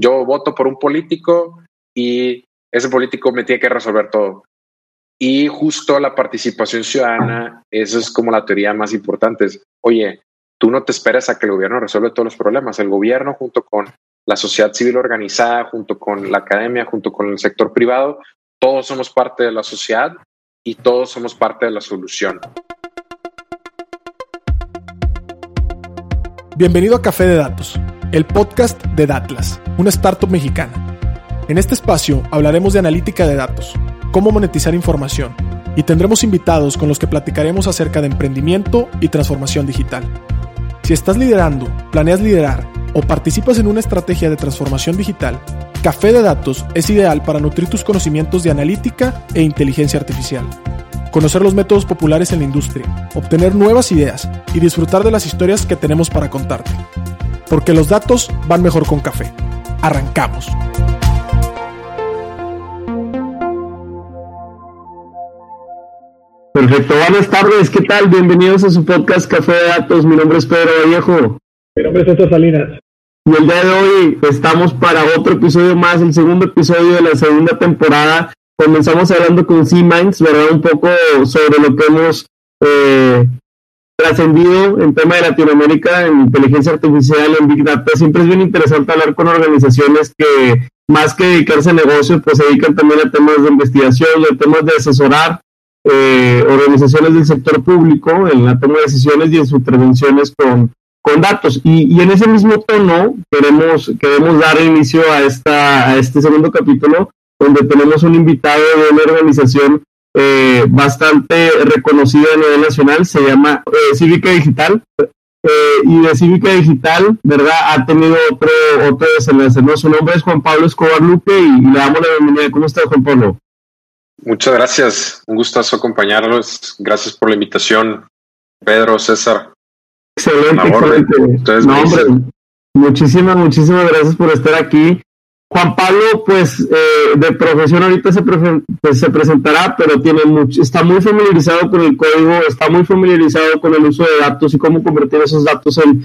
yo voto por un político y ese político me tiene que resolver todo. Y justo la participación ciudadana, eso es como la teoría más importante. Oye, tú no te esperas a que el gobierno resuelva todos los problemas. El gobierno junto con la sociedad civil organizada, junto con la academia, junto con el sector privado, todos somos parte de la sociedad y todos somos parte de la solución. Bienvenido a Café de Datos, el podcast de Datlas, una startup mexicana. En este espacio hablaremos de analítica de datos, cómo monetizar información y tendremos invitados con los que platicaremos acerca de emprendimiento y transformación digital. Si estás liderando, planeas liderar o participas en una estrategia de transformación digital, Café de Datos es ideal para nutrir tus conocimientos de analítica e inteligencia artificial conocer los métodos populares en la industria, obtener nuevas ideas y disfrutar de las historias que tenemos para contarte. Porque los datos van mejor con café. Arrancamos. Perfecto, buenas tardes, ¿qué tal? Bienvenidos a su podcast Café de Datos. Mi nombre es Pedro Vallejo. Mi nombre es César Salinas. Y el día de hoy estamos para otro episodio más, el segundo episodio de la segunda temporada comenzamos hablando con C-Minds, ¿verdad? Un poco sobre lo que hemos eh, trascendido en tema de Latinoamérica, en inteligencia artificial, en Big Data. Siempre es bien interesante hablar con organizaciones que, más que dedicarse a negocios, pues se dedican también a temas de investigación y a temas de asesorar eh, organizaciones del sector público en la toma de decisiones y en sus intervenciones con, con datos. Y, y, en ese mismo tono queremos, queremos dar inicio a, esta, a este segundo capítulo donde tenemos un invitado de una organización eh, bastante reconocida a nivel nacional, se llama eh, Cívica Digital. Eh, y de Cívica Digital, ¿verdad? Ha tenido otro, otro desenlace, ¿no? Su nombre es Juan Pablo Escobar Luque y, le damos la bienvenida. ¿Cómo estás, Juan Pablo? Muchas gracias, un gustazo acompañarlos. Gracias por la invitación, Pedro, César. Excelente, excelente. No, hombre, muchísimas, muchísimas gracias por estar aquí. Juan Pablo, pues eh, de profesión ahorita se, pues, se presentará, pero tiene está muy familiarizado con el código, está muy familiarizado con el uso de datos y cómo convertir esos datos en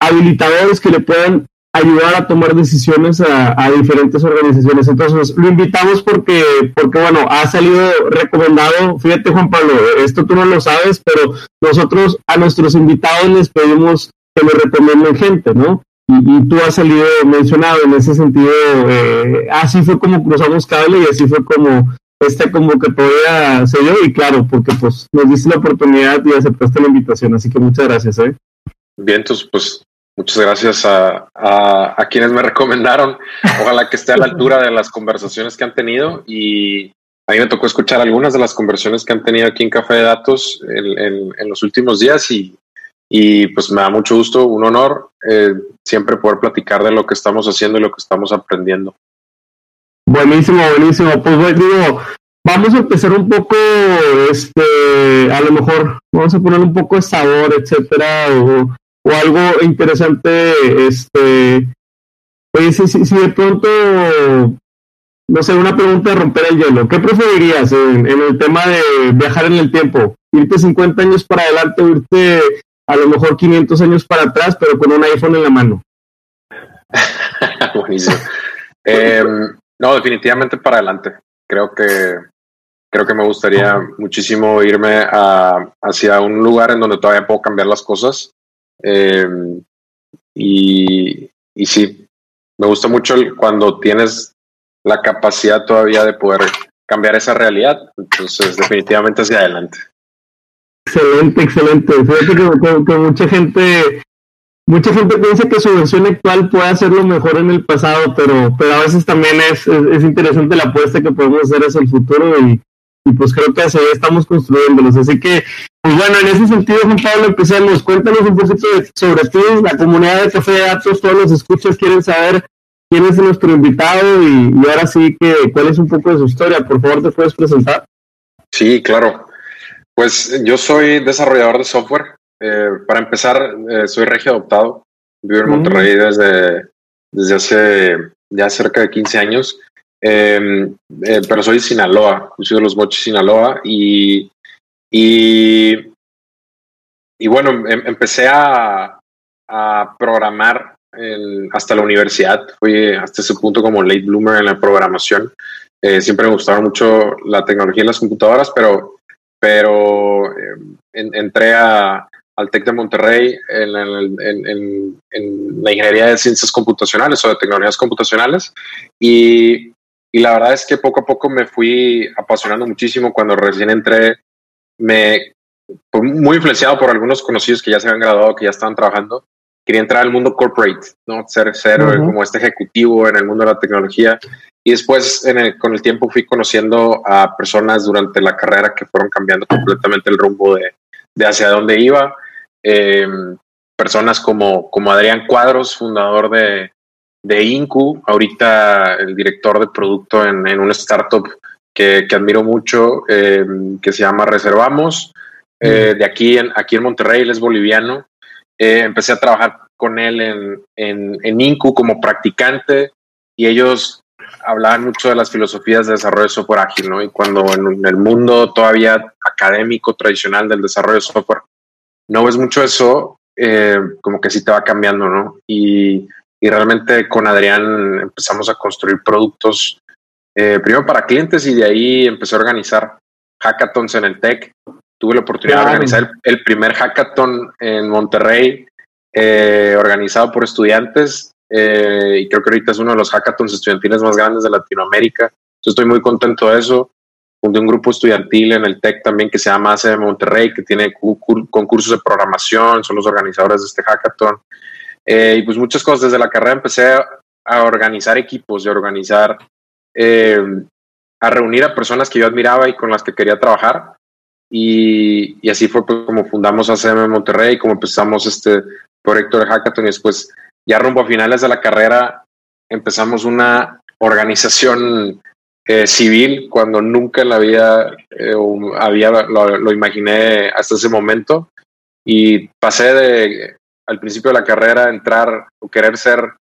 habilitadores que le puedan ayudar a tomar decisiones a, diferentes organizaciones. Entonces, lo invitamos porque, porque, bueno, ha salido recomendado, fíjate Juan Pablo, esto tú no lo sabes, pero nosotros a nuestros invitados les pedimos que le recomienden gente, ¿no? Y, tú has salido mencionado en ese sentido, eh, así fue como cruzamos cable y así fue como esta convocatoria se dio y claro, porque pues nos diste la oportunidad y aceptaste la invitación, así que muchas gracias. ¿eh? Bien, entonces pues muchas gracias a, a, quienes me recomendaron, ojalá que esté a la altura de las conversaciones que han tenido y a mí me tocó escuchar algunas de las conversaciones que han tenido aquí en Café de Datos en, en los últimos días y y pues me da mucho gusto, un honor eh, siempre poder platicar de lo que estamos haciendo y lo que estamos aprendiendo. Buenísimo, buenísimo. Pues digo, vamos a empezar un poco, este, a lo mejor vamos a poner un poco de sabor, etcétera, o, algo interesante, este, oye, si, si, de pronto, no sé, una pregunta de romper el hielo, ¿qué preferirías en, en el tema de viajar en el tiempo? ¿Irte 50 años para adelante o irte a lo mejor 500 años para atrás, pero con un iPhone en la mano. Buenísimo. Em, no, definitivamente para adelante. Creo que creo que me gustaría muchísimo irme a, hacia un lugar en donde todavía puedo cambiar las cosas. Em, y, y sí, me gusta mucho cuando tienes la capacidad todavía de poder cambiar esa realidad. Entonces, definitivamente hacia adelante. Excelente, excelente. Fíjate que, mucha gente mucha gente piensa que su versión actual puede hacerlo mejor en el pasado, pero, pero a veces también es, es, interesante la apuesta que podemos hacer hacia el futuro y, pues creo que así estamos construyéndolos. Así que, pues bueno, en ese sentido, Juan Pablo, empecemos. Cuéntanos un poquito sobre ti, la comunidad de Café de Datos, todos los escuchas quieren saber quién es nuestro invitado y, y ahora sí que cuál es un poco de su historia. Por favor, te puedes presentar. Sí, claro. Pues yo soy desarrollador de software. Eh, para empezar, eh, soy regio adoptado. Vivo en mm. Monterrey desde, desde hace ya cerca de 15 años. Em, eh, pero soy de Sinaloa, soy de los Mochis Sinaloa y, y, y bueno, em, empecé a, a, programar hasta la universidad. Fui hasta ese punto como late bloomer en la programación. Eh, siempre me gustaba mucho la tecnología en las computadoras, pero, pero eh, entré a, al TEC de Monterrey en, la ingeniería de ciencias computacionales o de tecnologías computacionales. Y, y, la verdad es que poco a poco me fui apasionando muchísimo. Cuando recién entré, me muy influenciado por algunos conocidos que ya se habían graduado, que ya estaban trabajando. Quería entrar al mundo corporate, ¿no? Ser, ser como este ejecutivo en el mundo de la tecnología. Y después, con el tiempo, fui conociendo a personas durante la carrera que fueron cambiando completamente el rumbo de, de hacia dónde iba. Em, personas como, como Adrián Cuadros, fundador de, de Incu, ahorita el director de producto en, en una startup que, que admiro mucho, em, que se llama Reservamos. Eh, de aquí en, aquí en Monterrey, él es boliviano. Eh, empecé a trabajar con él en, en, en, Incu como practicante y ellos hablaban mucho de las filosofías de desarrollo de software ágil, ¿no? Y cuando en el mundo todavía académico tradicional del desarrollo de software no ves mucho eso, eh, como que sí te va cambiando, ¿no? Y, y, realmente con Adrián empezamos a construir productos primero para clientes y de ahí empecé a organizar hackathons en el tech Tuve la oportunidad de organizar el, primer hackathon en Monterrey, eh, organizado por estudiantes, eh, y creo que ahorita es uno de los hackathons estudiantiles más grandes de Latinoamérica. Yo estoy muy contento de eso. Fundé un grupo estudiantil en el TEC también que se llama ACE de Monterrey, que tiene concursos de programación, son los organizadores de este hackathon. Eh, y pues muchas cosas. Desde la carrera empecé a organizar equipos, de organizar, a reunir a personas que yo admiraba y con las que quería trabajar y, así fue pues, como fundamos ACM Monterrey, como empezamos este proyecto de Hackathon y después ya rumbo a finales de la carrera empezamos una organización eh, civil cuando nunca en la vida eh, había, lo, imaginé hasta ese momento y pasé de al principio de la carrera entrar o querer ser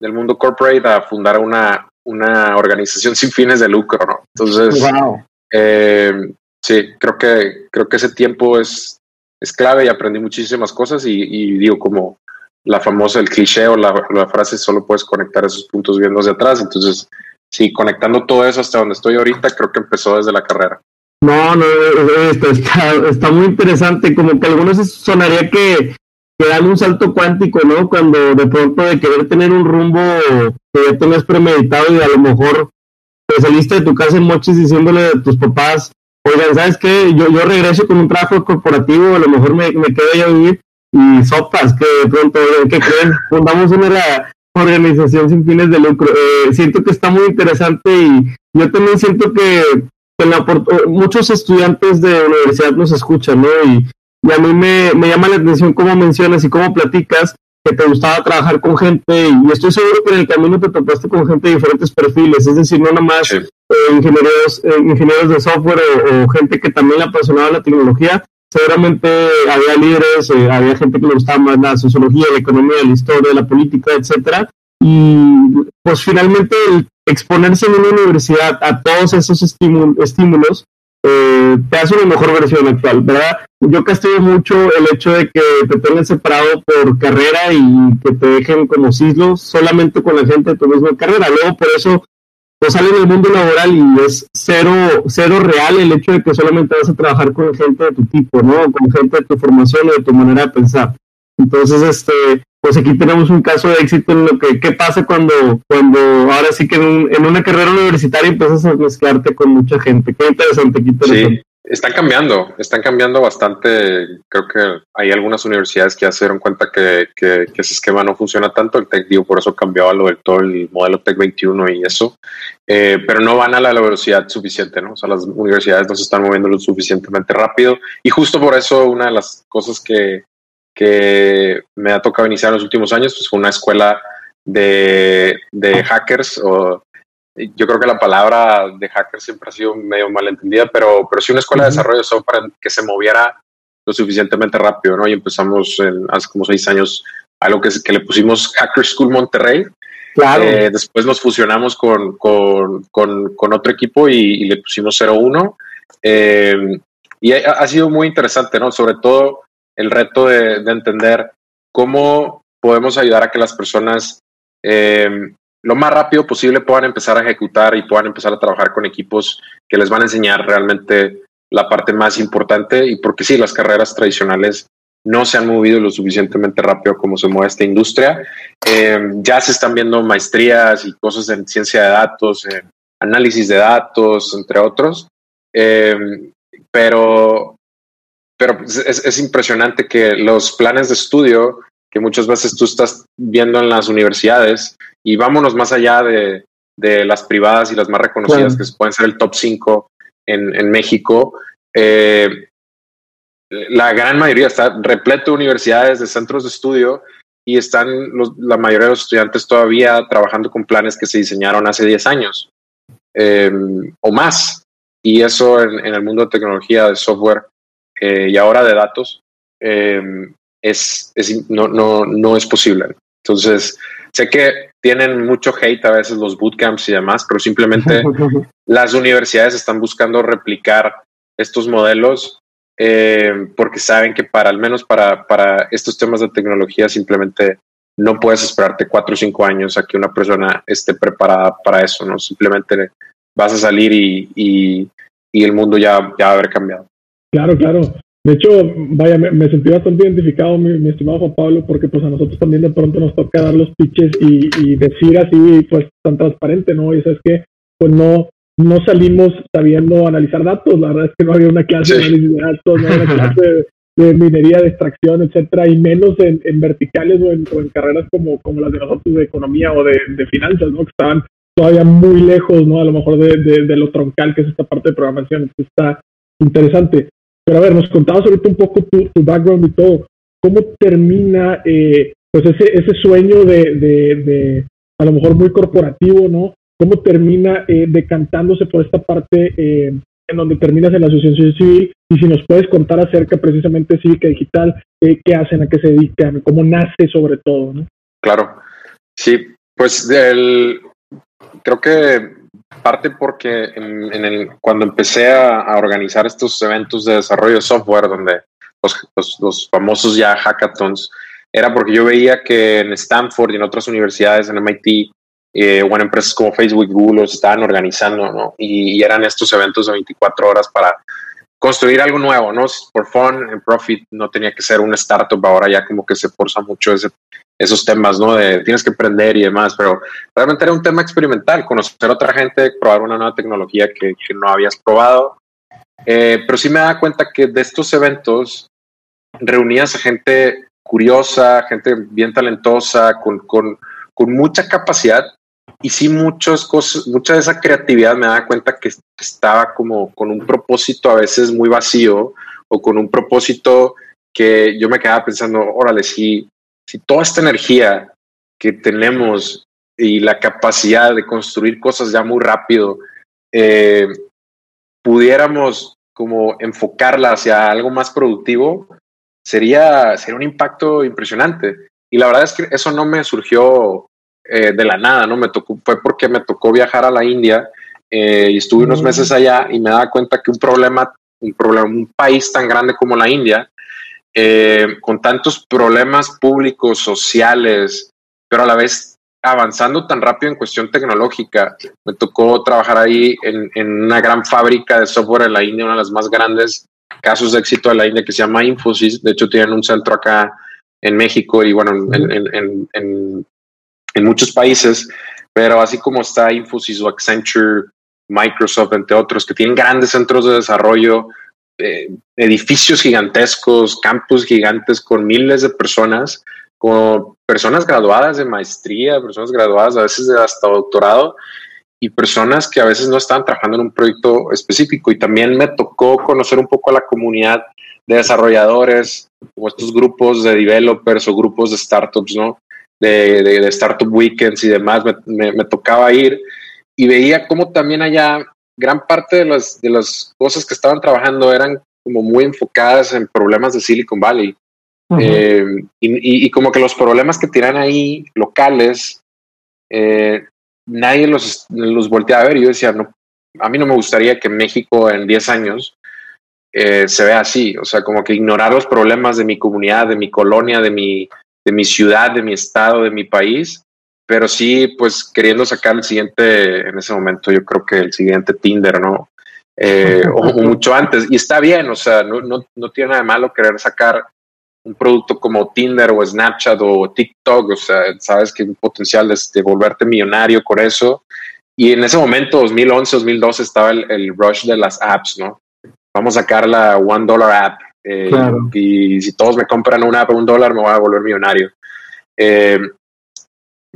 del mundo corporate a fundar una, una organización sin fines de lucro, ¿no? Entonces, eh, sí, creo que, creo que ese tiempo es, es clave y aprendí muchísimas cosas y, digo, como la famosa, el cliché o la, la, frase, solo puedes conectar esos puntos viendo hacia atrás. Entonces, sí, conectando todo eso hasta donde estoy ahorita, creo que empezó desde la carrera. No, no, está, está, muy interesante, como que algunos sonaría que, que dan un salto cuántico, ¿no? Cuando de pronto de querer tener un rumbo que ya tenías premeditado y a lo mejor te saliste de tu casa en mochis diciéndole a tus papás, oigan, ¿sabes qué? Yo, yo regreso con un trabajo corporativo, a lo mejor me, me quedo ahí a vivir y sopas, que de pronto, ¿qué creen? Fundamos una organización sin fines de lucro. Eh, siento que está muy interesante y yo también siento que, muchos estudiantes de universidad nos escuchan, ¿no? Y, y a mí me, me llama la atención cómo mencionas y cómo platicas que te gustaba trabajar con gente y estoy seguro que en el camino te topaste con gente de diferentes perfiles, es decir, no nada más eh, ingenieros, eh, ingenieros de software o, gente que también le apasionaba la tecnología, seguramente había líderes, eh, había gente que le gustaba más la sociología, la economía, la historia, la política, etcétera, y pues finalmente exponerse en una universidad a todos esos estímulos eh, te hace una mejor versión actual, ¿verdad? Yo castigo mucho el hecho de que te tengan separado por carrera y que te dejen como sislos solamente con la gente de tu misma carrera. Luego por eso pues sale en el mundo laboral y es cero, cero real el hecho de que solamente vas a trabajar con gente de tu tipo, ¿no? Con gente de tu formación o de tu manera de pensar. Entonces, este, pues aquí tenemos un caso de éxito en lo que qué pasa cuando, cuando ahora sí que en, una carrera universitaria empiezas a mezclarte con mucha gente. Qué interesante, qué interesante. Están cambiando, están cambiando bastante. Creo que hay algunas universidades que ya se dieron cuenta que, ese esquema no funciona tanto. El Tech, digo, por eso cambió a lo del todo el modelo Tech 21 y eso. Eh, pero no van a la velocidad suficiente, ¿no? O sea, las universidades no se están moviendo lo suficientemente rápido. Y justo por eso una de las cosas que que me ha tocado iniciar en los últimos años, pues fue una escuela de, de hackers o yo creo que la palabra de hackers siempre ha sido medio malentendida, pero, pero sí una escuela de desarrollo de software que se moviera lo suficientemente rápido, ¿no? Y empezamos en, hace como seis años algo que, que le pusimos Hacker School Monterrey. Claro. Eh, después nos fusionamos con, con, con, con otro equipo y, le pusimos 01. Eh, y ha, ha, sido muy interesante, ¿no? Sobre todo el reto de, entender cómo podemos ayudar a que las personas eh, lo más rápido posible puedan empezar a ejecutar y puedan empezar a trabajar con equipos que les van a enseñar realmente la parte más importante y porque sí, las carreras tradicionales no se han movido lo suficientemente rápido como se mueve esta industria. Eh, ya se están viendo maestrías y cosas en ciencia de datos, análisis de datos, entre otros. Eh, pero pero es, impresionante que los planes de estudio que muchas veces tú estás viendo en las universidades y vámonos más allá de, las privadas y las más reconocidas que pueden ser el top 5 en, México, eh, la gran mayoría está repleto de universidades, de centros de estudio y están la mayoría de los estudiantes todavía trabajando con planes que se diseñaron hace 10 años eh, o más. Y eso en, el mundo de tecnología, de software eh, y ahora de datos, eh, es, es no, no, no, es posible. Entonces, sé que tienen mucho hate a veces los bootcamps y demás, pero simplemente las universidades están buscando replicar estos modelos eh, porque saben que para al menos para, para estos temas de tecnología simplemente no puedes esperarte cuatro o cinco años a que una persona esté preparada para eso, ¿no? Simplemente vas a salir y, y, y el mundo ya, ya va a haber cambiado. Claro, claro. De hecho, vaya, me, sentí bastante identificado, mi, estimado Juan Pablo, porque pues a nosotros también de pronto nos toca dar los pitches y, decir así, pues tan transparente, ¿no? Y es que, pues no, no salimos sabiendo analizar datos, la verdad es que no había una clase de análisis de datos, no había una clase de, minería, de extracción, etcétera, y menos en, verticales o en, carreras como, como las de nosotros de economía o de, finanzas, ¿no? Que estaban todavía muy lejos, ¿no? A lo mejor de, de, lo troncal que es esta parte de programación. Entonces está interesante. Pero a ver, nos contabas ahorita un poco tu, background y todo. ¿Cómo termina eh, pues ese, ese sueño de, de, a lo mejor muy corporativo, ¿no? ¿Cómo termina eh, decantándose por esta parte eh, en donde terminas en la asociación civil? Y si nos puedes contar acerca precisamente de Cívica Digital, qué hacen, a qué se dedican, cómo nace sobre todo, ¿no? Claro, sí, pues del, creo que parte porque en, el, cuando empecé a, organizar estos eventos de desarrollo de software, donde los, famosos ya hackathons, era porque yo veía que en Stanford y en otras universidades, en MIT, eh, o en empresas como Facebook Google estaban organizando, ¿no? Y, eran estos eventos de 24 horas para construir algo nuevo, ¿no? Por fun, en profit, no tenía que ser un startup, ahora ya como que se forza mucho ese, esos temas, ¿no? De tienes que aprender y demás, pero realmente era un tema experimental, conocer a otra gente, probar una nueva tecnología que, no habías probado. Eh, pero sí me daba cuenta que de estos eventos reunías a gente curiosa, gente bien talentosa, con, con, con mucha capacidad y sí muchas cosas, mucha de esa creatividad me daba cuenta que estaba como con un propósito a veces muy vacío o con un propósito que yo me quedaba pensando, órale, sí si toda esta energía que tenemos y la capacidad de construir cosas ya muy rápido, eh, pudiéramos como enfocarla hacia algo más productivo, sería, sería un impacto impresionante. Y la verdad es que eso no me surgió eh, de la nada, ¿no? Me tocó, fue porque me tocó viajar a la India eh, y estuve unos meses allá y me daba cuenta que un problema, un problema, un país tan grande como la India, eh, con tantos problemas públicos, sociales, pero a la vez avanzando tan rápido en cuestión tecnológica. Me tocó trabajar ahí en, una gran fábrica de software en la India, una de las más grandes casos de éxito de la India que se llama Infosys. De hecho, tienen un centro acá en México y bueno, en, en muchos países, pero así como está Infosys o Accenture, Microsoft, entre otros, que tienen grandes centros de desarrollo eh, edificios gigantescos, campus gigantes con miles de personas, con personas graduadas de maestría, personas graduadas a veces de hasta doctorado y personas que a veces no estaban trabajando en un proyecto específico. Y también me tocó conocer un poco a la comunidad de desarrolladores o estos grupos de developers o grupos de startups, ¿no? De, de, startup weekends y demás. Me, me, tocaba ir y veía cómo también allá gran parte de las, de las cosas que estaban trabajando eran como muy enfocadas en problemas de Silicon Valley. Eh, y, como que los problemas que tiran ahí locales, eh, nadie los, los voltea a ver. Yo decía, no, a mí no me gustaría que México en 10 años eh, se vea así. O sea, como que ignorar los problemas de mi comunidad, de mi colonia, de mi, de mi ciudad, de mi estado, de mi país, pero sí, pues queriendo sacar el siguiente, en ese momento yo creo que el siguiente Tinder, ¿no? Eh, o, mucho antes, y está bien, o sea, no, no, no tiene nada de malo querer sacar un producto como Tinder o Snapchat o TikTok, o sea, sabes que hay un potencial de, volverte millonario con eso. Y en ese momento, 2011, 2012, estaba el, rush de las apps, ¿no? Vamos a sacar la One Dollar App. Eh, y si todos me compran una app a un dólar, me voy a volver millonario. Eh,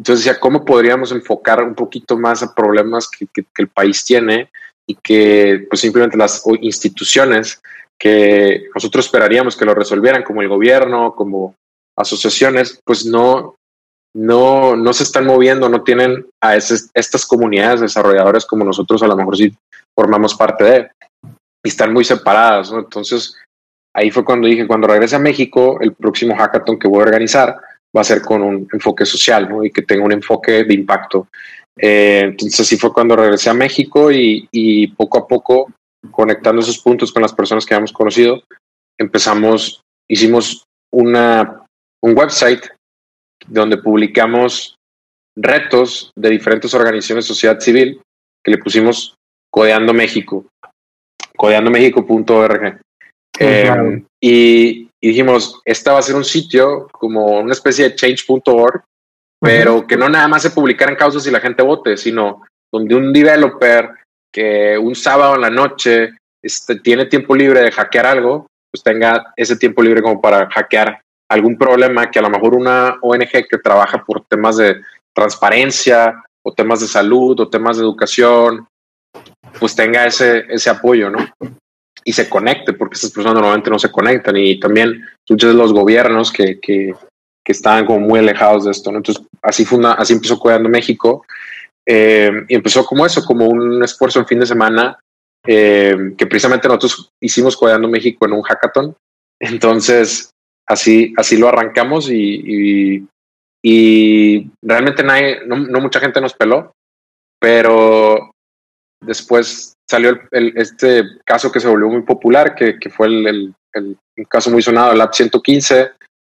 entonces decía, ¿cómo podríamos enfocar un poquito más a problemas que, que el país tiene y que pues simplemente las instituciones que nosotros esperaríamos que lo resolvieran, como el gobierno, como asociaciones, pues no, no, no se están moviendo, no tienen a estas comunidades desarrolladoras como nosotros a lo mejor sí formamos parte de, y están muy separadas, Entonces, ahí fue cuando dije, cuando regrese a México, el próximo hackathon que voy a organizar va a ser con un enfoque social, Y que tenga un enfoque de impacto. Eh, entonces, así fue cuando regresé a México y, poco a poco conectando esos puntos con las personas que habíamos conocido, empezamos, hicimos una, un website donde publicamos retos de diferentes organizaciones de sociedad civil que le pusimos Codeando México, codeandomexico.org. Eh, y, dijimos, esta va a ser un sitio como una especie de change.org, pero que no nada más se publicaran causas y la gente vote, sino donde un developer que un sábado en la noche este, tiene tiempo libre de hackear algo, pues tenga ese tiempo libre como para hackear algún problema que a lo mejor una ONG que trabaja por temas de transparencia o temas de salud o temas de educación, pues tenga ese, ese apoyo, ¿no? Y se conecte, porque estas personas normalmente no se conectan y también muchos de los gobiernos que, que, que estaban como muy alejados de esto, ¿no? Entonces, así, funda, así empezó Cuidando México eh, y empezó como eso, como un esfuerzo en fin de semana, eh, que precisamente nosotros hicimos Codeando México en un hackathon. Entonces, así, así lo arrancamos y, y, realmente nadie, no, mucha gente nos peló, pero después salió el, este caso que se volvió muy popular, que, fue el, el, un caso muy sonado, el App 115,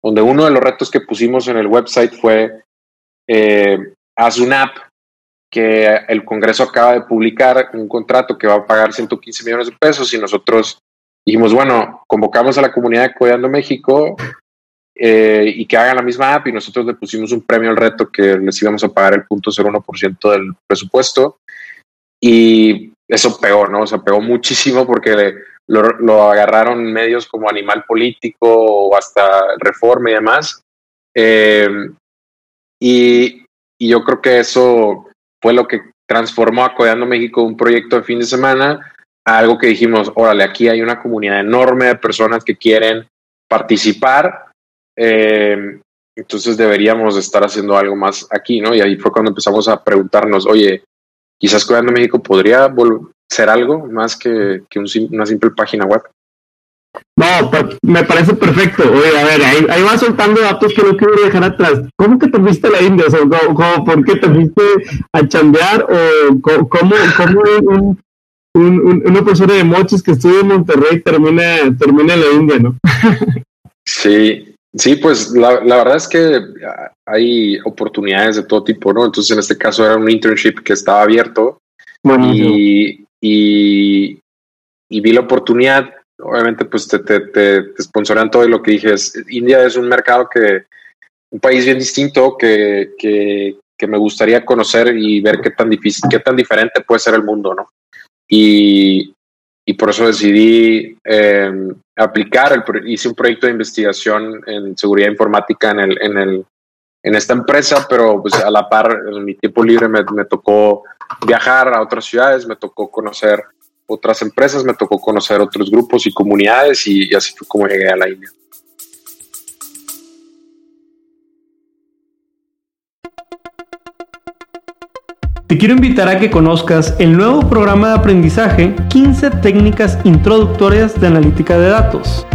donde uno de los retos que pusimos en el website fue eh, haz una app que el Congreso acaba de publicar un contrato que va a pagar 115 millones de pesos y nosotros dijimos, bueno, convocamos a la comunidad de Codeando México eh, y que hagan la misma app y nosotros le pusimos un premio al reto que les íbamos a pagar el 0.01% del presupuesto y eso pegó, ¿no? O sea, pegó muchísimo porque lo, agarraron medios como Animal Político o hasta Reforma y demás. Eh, y, y yo creo que eso fue lo que transformó a Codeando México un proyecto de fin de semana a algo que dijimos, órale, aquí hay una comunidad enorme de personas que quieren participar, eh, entonces deberíamos estar haciendo algo más aquí, ¿no? Y ahí fue cuando empezamos a preguntarnos, oye, quizás Codeando México podría ser algo más que, que una simple página web. No, me parece perfecto. Oye, a ver, ahí, ahí va soltando datos que no quiero dejar atrás. ¿Cómo que te fuiste a la India? O sea, ¿cómo, ¿Por qué te fuiste a chambear? ¿O cómo, cómo un, un, una persona de mochis que estudia en Monterrey termina, termina en la India, no? sí, sí, pues la, la, verdad es que hay oportunidades de todo tipo, ¿no? Entonces, en este caso era un internship que estaba abierto y, y, y vi la oportunidad obviamente pues te, te, te, sponsorean todo y lo que dije es, India es un mercado que, un país bien distinto que, que, que, me gustaría conocer y ver qué tan difícil, qué tan diferente puede ser el mundo, ¿no? Y, y por eso decidí em, aplicar, el, hice un proyecto de investigación en seguridad informática en, el, en, el, en esta empresa, pero pues a la par, en mi tiempo libre me, tocó viajar a otras ciudades, me tocó conocer otras empresas, me tocó conocer otros grupos y comunidades y, así fue como llegué a la India. Quiero invitar a que conozcas el nuevo programa de aprendizaje 15 técnicas introductorias de analítica de datos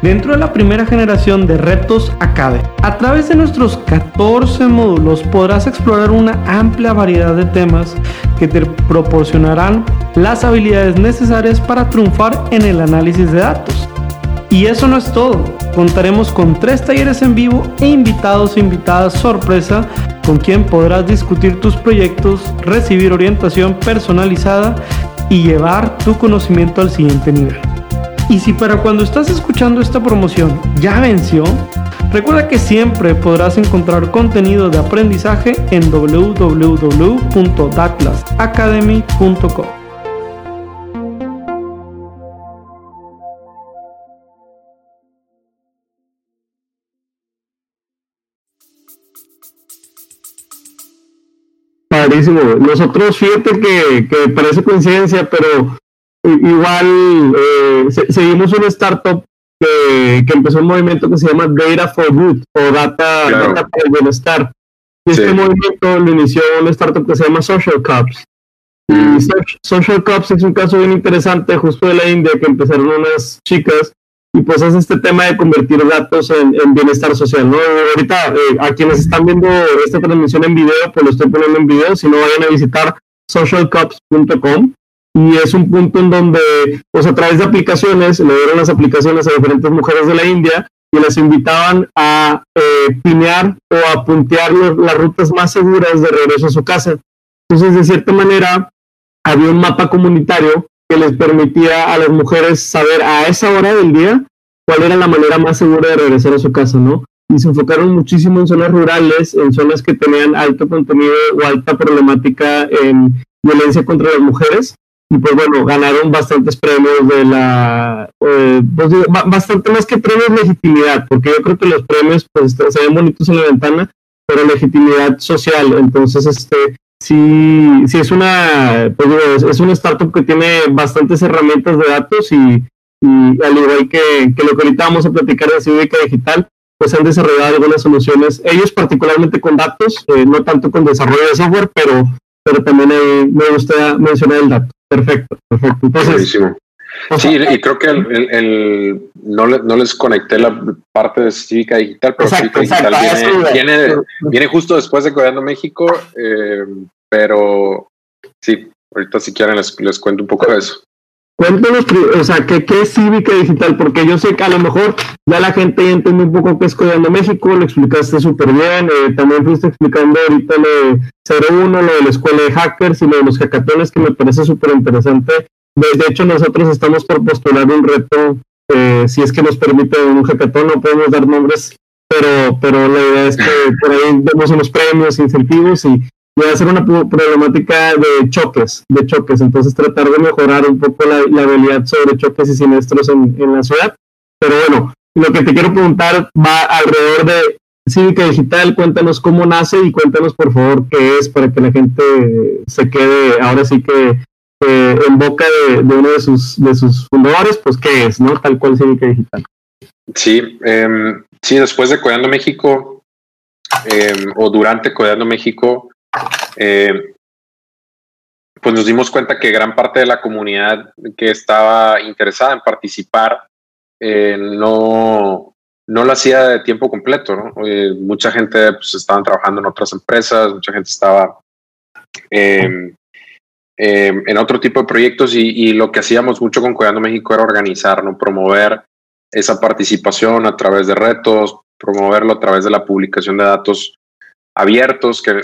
dentro de la primera generación de Retos Academy. A través de nuestros 14 módulos podrás explorar una amplia variedad de temas que te proporcionarán las habilidades necesarias para triunfar en el análisis de datos. Y eso no es todo. Contaremos con tres talleres en vivo e invitados e invitadas sorpresa con quien podrás discutir tus proyectos, recibir orientación personalizada y llevar tu conocimiento al siguiente nivel. Y si para cuando estás escuchando esta promoción ya venció, recuerda que siempre podrás encontrar contenido de aprendizaje en www.datlasacademy.com. Nosotros, fíjate que, que parece coincidencia, pero igual eh, seguimos una startup que, que, empezó un movimiento que se llama Data for Good o Data, para el Bienestar. Y este movimiento lo inició una startup que se llama Social Cups. Y mm. Social Cups es un caso bien interesante, justo de la India, que empezaron unas chicas y pues es este tema de convertir datos en, bienestar social, ¿no? Ahorita eh, a quienes están viendo esta transmisión en video, pues lo estoy poniendo en video, si no vayan a visitar socialcups.com y es un punto en donde pues a través de aplicaciones le dieron las aplicaciones a diferentes mujeres de la India y las invitaban a eh, pinear o a puntear las rutas más seguras de regreso a su casa. Entonces, de cierta manera, había un mapa comunitario que les permitía a las mujeres saber a esa hora del día cuál era la manera más segura de regresar a su casa, ¿no? Y se enfocaron muchísimo en zonas rurales, en zonas que tenían alto contenido o alta problemática en violencia contra las mujeres. Y pues bueno, ganaron bastantes premios de la, eh, pues, bastante más que premios legitimidad, porque yo creo que los premios pues se ven bonitos en la ventana, pero legitimidad social. Entonces, este, sí, sí es una, pues es una startup que tiene bastantes herramientas de datos y, al igual que, lo que ahorita vamos a platicar de Cívica Digital, pues han desarrollado algunas soluciones, ellos particularmente con datos, eh, no tanto con desarrollo de software, pero, pero también me gusta mencionar el dato. Perfecto, perfecto. Entonces, Sí, y creo que el, no, no, les conecté la parte de Cívica Digital, pero Cívica Digital viene, viene, justo después de Codeando México, eh, pero sí, ahorita si quieren les, les cuento un poco de eso. Cuéntanos, o sea, ¿qué, ¿qué, es Cívica Digital? Porque yo sé que a lo mejor ya la gente ya entiende un poco qué es Codeando México, lo explicaste súper bien, eh, también fuiste explicando ahorita lo de 01, lo de la escuela de hackers y lo de los hackatones, que me parece súper interesante. De, hecho, nosotros estamos por postular un reto, eh, si es que nos permite un hackatón, no podemos dar nombres, pero, pero la idea es que por ahí demos unos premios, incentivos y va a ser una problemática de choques, de choques, entonces tratar de mejorar un poco la, habilidad sobre choques y siniestros en, la ciudad. Pero bueno, lo que te quiero preguntar va alrededor de Cívica Digital, cuéntanos cómo nace y cuéntanos por favor qué es para que la gente se quede ahora sí que en boca de, uno de sus, de sus fundadores, pues qué es, ¿no? Tal cual Cívica Digital. Sí, em, sí, después de Codeando México em, o durante Codeando México, eh, pues nos dimos cuenta que gran parte de la comunidad que estaba interesada en participar eh, no, no lo hacía de tiempo completo. Eh, mucha gente pues, estaba trabajando en otras empresas, mucha gente estaba em, em, en otro tipo de proyectos y, lo que hacíamos mucho con Cuidando México era organizar, promover esa participación a través de retos, promoverlo a través de la publicación de datos abiertos, que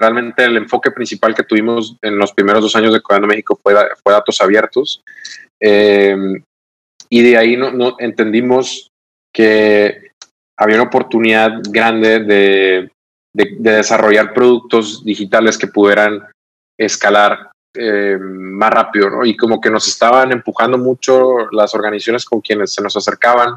realmente el enfoque principal que tuvimos en los primeros dos años de Codando México fue, fue datos abiertos. Em, y de ahí no, entendimos que había una oportunidad grande de, de, desarrollar productos digitales que pudieran escalar em, más rápido, Y como que nos estaban empujando mucho las organizaciones con quienes se nos acercaban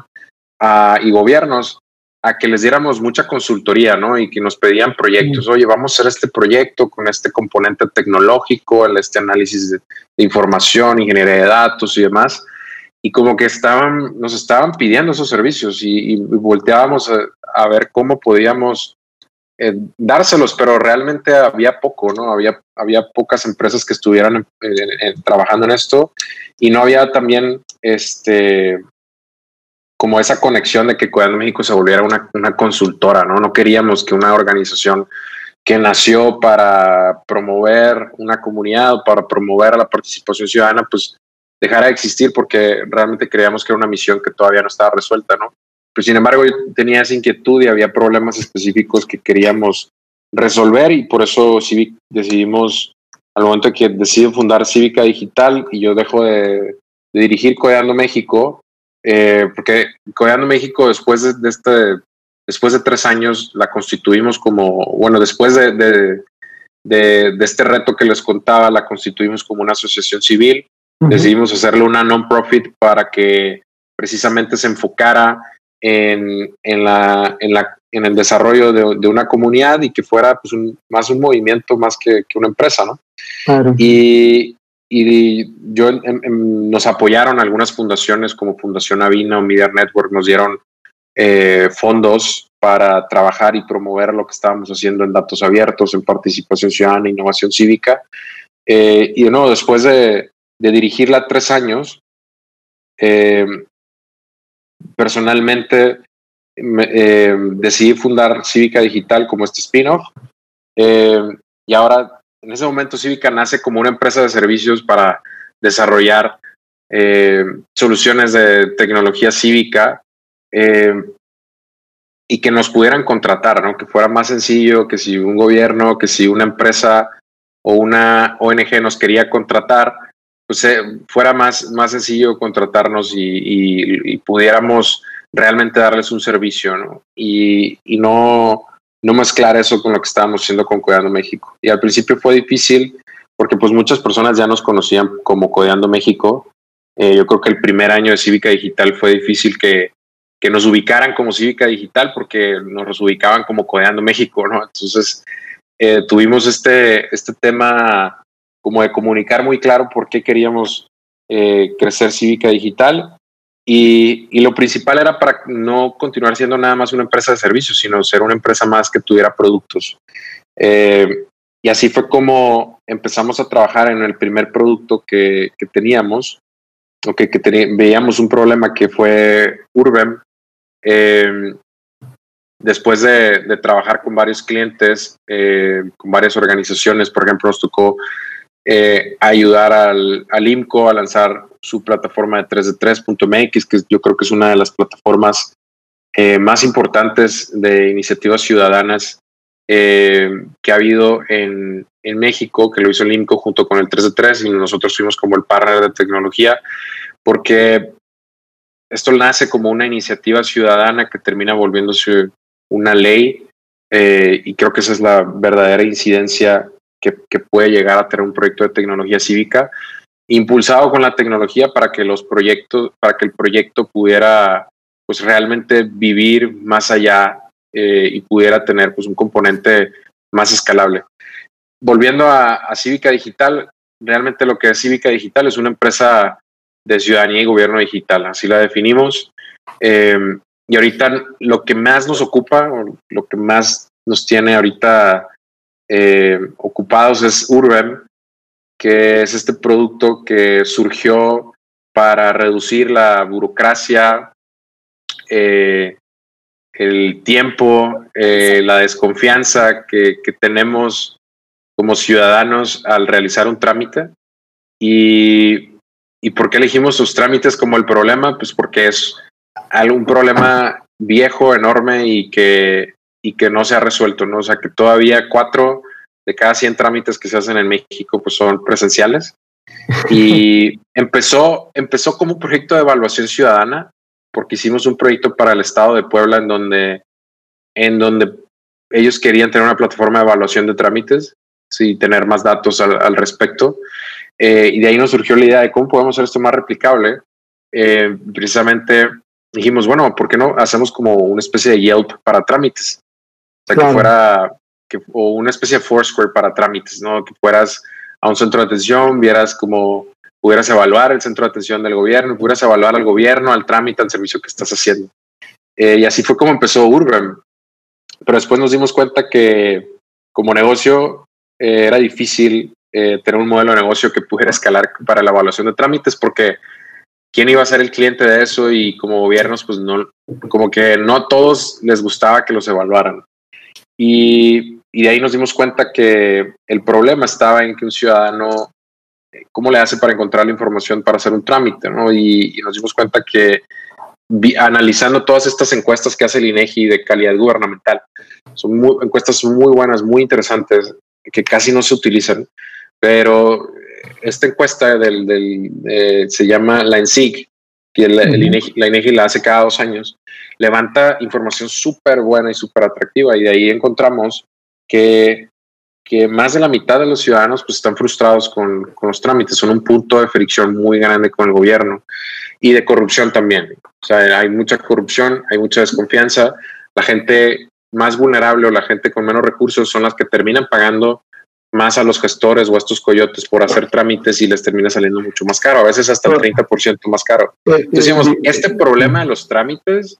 a, y gobiernos a que les diéramos mucha consultoría, ¿no? Y que nos pedían proyectos. Oye, vamos a hacer este proyecto con este componente tecnológico, el, este análisis de, información, ingeniería de datos y demás. Y como que estaban, nos estaban pidiendo esos servicios y, volteábamos a, ver cómo podíamos eh, dárselos, pero realmente había poco, ¿no? Había, había pocas empresas que estuvieran trabajando en esto y no había también este como esa conexión de que Cuidando México se volviera una, una consultora, ¿no? No queríamos que una organización que nació para promover una comunidad o para promover la participación ciudadana, pues dejara de existir porque realmente creíamos que era una misión que todavía no estaba resuelta, ¿no? Pero sin embargo, yo tenía esa inquietud y había problemas específicos que queríamos resolver y por eso decidimos, al momento que decidí fundar Cívica Digital y yo dejo de, dirigir Codeando México, eh, porque Codeando México después de, este, después de tres años la constituimos como, bueno, después de, de, de este reto que les contaba, la constituimos como una asociación civil. Decidimos hacerle una non-profit para que precisamente se enfocara en, en, la, en, la, en el desarrollo de, de, una comunidad y que fuera pues, un, más un movimiento más que, que una empresa, ¿no? Claro. Y, y yo nos apoyaron algunas fundaciones como Fundación Avina o Media Network, nos dieron eh, fondos para trabajar y promover lo que estábamos haciendo en datos abiertos, en participación ciudadana, innovación cívica. Eh, y no, después de, de dirigirla tres años, eh, personalmente eh, decidí fundar Cívica Digital como este spin-off. Eh, y ahora, en ese momento, Cívica nace como una empresa de servicios para desarrollar eh, soluciones de tecnología cívica y que nos pudieran contratar, ¿no? que fuera más sencillo que si un gobierno, que si una empresa o una ONG nos quería contratar, pues fuera más, más sencillo contratarnos y, pudiéramos realmente darles un servicio, ¿no? Y, no, no mezclar eso con lo que estábamos haciendo con Codeando México. Y al principio fue difícil porque pues muchas personas ya nos conocían como Codeando México. Eh, yo creo que el primer año de Cívica Digital fue difícil que, que nos ubicaran como Cívica Digital porque nos ubicaban como Codeando México, ¿no? Entonces eh, tuvimos este, este tema como de comunicar muy claro por qué queríamos eh, crecer cívica digital. Y, y, lo principal era para no continuar siendo nada más una empresa de servicios, sino ser una empresa más que tuviera productos. Eh, y así fue como empezamos a trabajar en el primer producto que, que teníamos, o que, que veíamos un problema que fue Urban. Eh, después de, de, trabajar con varios clientes, con varias organizaciones, por ejemplo, nos tocó eh, ayudar al, al, IMCO a lanzar su plataforma de 3D3.mx, que yo creo que es una de las plataformas eh, más importantes de iniciativas ciudadanas eh, que ha habido en, en, México, que lo hizo el IMCO junto con el 3D3 y nosotros fuimos como el partner de tecnología, porque esto nace como una iniciativa ciudadana que termina volviéndose una ley y creo que esa es la verdadera incidencia que, puede llegar a tener un proyecto de tecnología cívica impulsado con la tecnología para que los proyectos, para que el proyecto pudiera pues realmente vivir más allá eh, y pudiera tener pues un componente más escalable. Volviendo a, Cívica Digital, realmente lo que es Cívica Digital es una empresa de ciudadanía y gobierno digital, así la definimos. Eh, y ahorita lo que más nos ocupa, lo que más nos tiene ahorita eh, ocupados es Urban, que es este producto que surgió para reducir la burocracia, eh, el tiempo, eh, la desconfianza que, tenemos como ciudadanos al realizar un trámite. Y, ¿Y por qué elegimos sus trámites como el problema? Pues porque es algún problema viejo, enorme y que y que no se ha resuelto, ¿no? O sea, que todavía cuatro de cada 100 trámites que se hacen en México pues son presenciales. Y empezó, empezó como un proyecto de evaluación ciudadana, porque hicimos un proyecto para el Estado de Puebla en donde, en donde ellos querían tener una plataforma de evaluación de trámites y tener más datos al, respecto. Eh, y de ahí nos surgió la idea de cómo podemos hacer esto más replicable. Eh, precisamente dijimos, bueno, ¿por qué no hacemos como una especie de Yelp para trámites? O sea, que fuera, que, o una especie de Foursquare para trámites, ¿no? Que fueras a un centro de atención, vieras como pudieras evaluar el centro de atención del gobierno, pudieras evaluar al gobierno, al trámite, al servicio que estás haciendo. Eh, y así fue como empezó Urban. Pero después nos dimos cuenta que como negocio eh, era difícil eh, tener un modelo de negocio que pudiera escalar para la evaluación de trámites porque quién iba a ser el cliente de eso y como gobiernos pues no, como que no a todos les gustaba que los evaluaran. Y, de ahí nos dimos cuenta que el problema estaba en que un ciudadano cómo le hace para encontrar la información para hacer un trámite, ¿no? Y, nos dimos cuenta que analizando todas estas encuestas que hace el INEGI de calidad gubernamental, son encuestas muy buenas, muy interesantes, que casi no se utilizan, pero esta encuesta del, del se llama la ENSIG, que la INEGI la hace cada dos años, levanta información súper buena y súper atractiva y de ahí encontramos que, que más de la mitad de los ciudadanos pues están frustrados con, con, los trámites, son un punto de fricción muy grande con el gobierno y de corrupción también. O sea, hay mucha corrupción, hay mucha desconfianza, la gente más vulnerable o la gente con menos recursos son las que terminan pagando más a los gestores o a estos coyotes por hacer trámites y les termina saliendo mucho más caro, a veces hasta el 30% más caro. Decimos, este problema de los trámites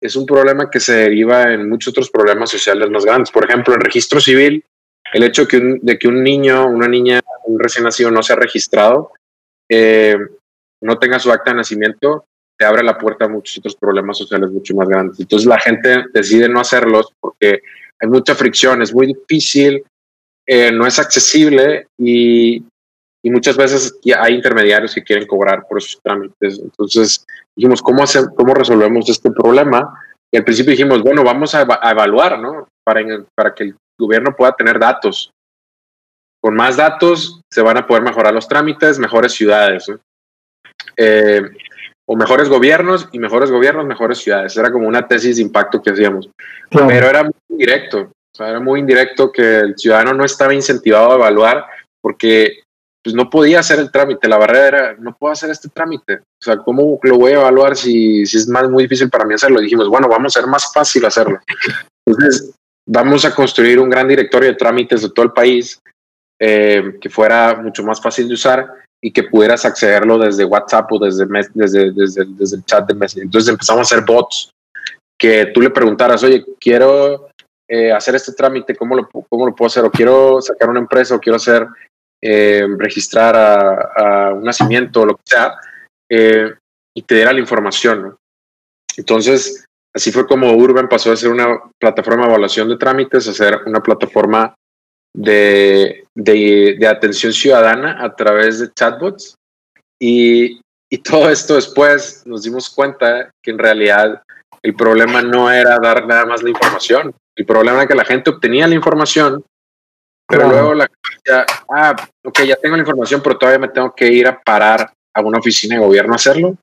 es un problema que se deriva en muchos otros problemas sociales más grandes. Por ejemplo, en registro civil, el hecho de que un niño, una niña, un recién nacido no sea registrado, eh, no tenga su acta de nacimiento, te abre la puerta a muchos otros problemas sociales mucho más grandes. Entonces la gente decide no hacerlos porque hay mucha fricción, es muy difícil eh, no es accesible y, y, muchas veces hay intermediarios que quieren cobrar por esos trámites. Entonces dijimos, ¿cómo, hacer, cómo resolvemos este problema? Y al principio dijimos, bueno, vamos a, evaluar, ¿no? Para, para que el gobierno pueda tener datos. Con más datos se van a poder mejorar los trámites, mejores ciudades, eh, o mejores gobiernos y mejores gobiernos, mejores ciudades. Era como una tesis de impacto que hacíamos. Pero era muy directo era muy indirecto que el ciudadano no estaba incentivado a evaluar porque pues no podía hacer el trámite. La barrera era, no puedo hacer este trámite. O sea, ¿cómo lo voy a evaluar si, si es más muy difícil para mí hacerlo? dijimos, bueno, vamos a hacer más fácil hacerlo. Entonces, vamos a construir un gran directorio de trámites de todo el país eh, que fuera mucho más fácil de usar y que pudieras accederlo desde WhatsApp o desde, desde, desde, desde el chat de Messenger. Entonces empezamos a hacer bots que tú le preguntaras, oye, quiero eh, hacer este trámite, ¿cómo lo, ¿cómo lo puedo hacer? O quiero sacar una empresa o quiero hacer, eh, registrar a, un nacimiento o lo que sea, eh, y te diera la información. Entonces, así fue como Urban pasó de ser una plataforma de evaluación de trámites a ser una plataforma de, de, atención ciudadana a través de chatbots. Y, y todo esto después nos dimos cuenta que en realidad el problema no era dar nada más la información, el problema es que la gente obtenía la información, pero luego la ya, ah, ok, ya tengo la información, pero todavía me tengo que ir a parar a una oficina de gobierno a hacerlo.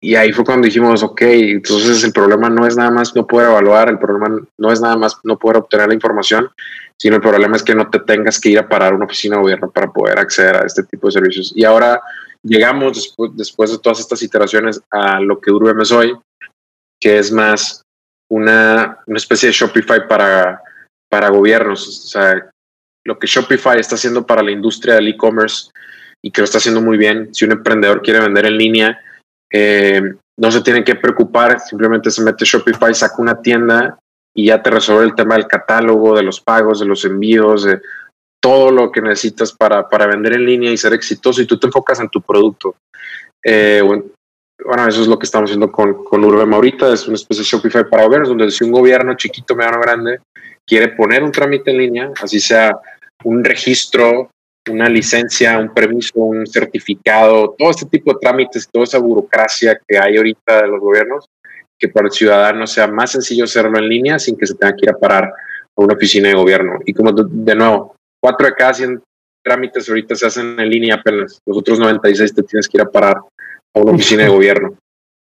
Y ahí fue cuando dijimos, ok, entonces el problema no es nada más no poder evaluar, el problema no es nada más no poder obtener la información, sino el problema es que no te tengas que ir a parar a una oficina de gobierno para poder acceder a este tipo de servicios. Y ahora llegamos después, después de todas estas iteraciones a lo que Urbem es hoy, que es más una, una especie de Shopify para, para gobiernos. O sea, lo que Shopify está haciendo para la industria del e-commerce y que lo está haciendo muy bien. Si un emprendedor quiere vender en línea, eh, no se tiene que preocupar, simplemente se mete Shopify, saca una tienda y ya te resuelve el tema del catálogo, de los pagos, de los envíos, de todo lo que necesitas para, para vender en línea y ser exitoso y tú te enfocas en tu producto. Eh, bueno, eso es lo que estamos haciendo con, con Urbem ahorita, es una especie de Shopify para gobiernos, donde si un gobierno chiquito, mediano, grande quiere poner un trámite en línea, así sea un registro, una licencia, un permiso, un certificado, todo este tipo de trámites, toda esa burocracia que hay ahorita de los gobiernos, que para el ciudadano sea más sencillo hacerlo en línea sin que se tenga que ir a parar a una oficina de gobierno. Y como de nuevo, cuatro de cada 100 trámites ahorita se hacen en línea apenas, los otros 96 te tienes que ir a parar a una oficina de gobierno.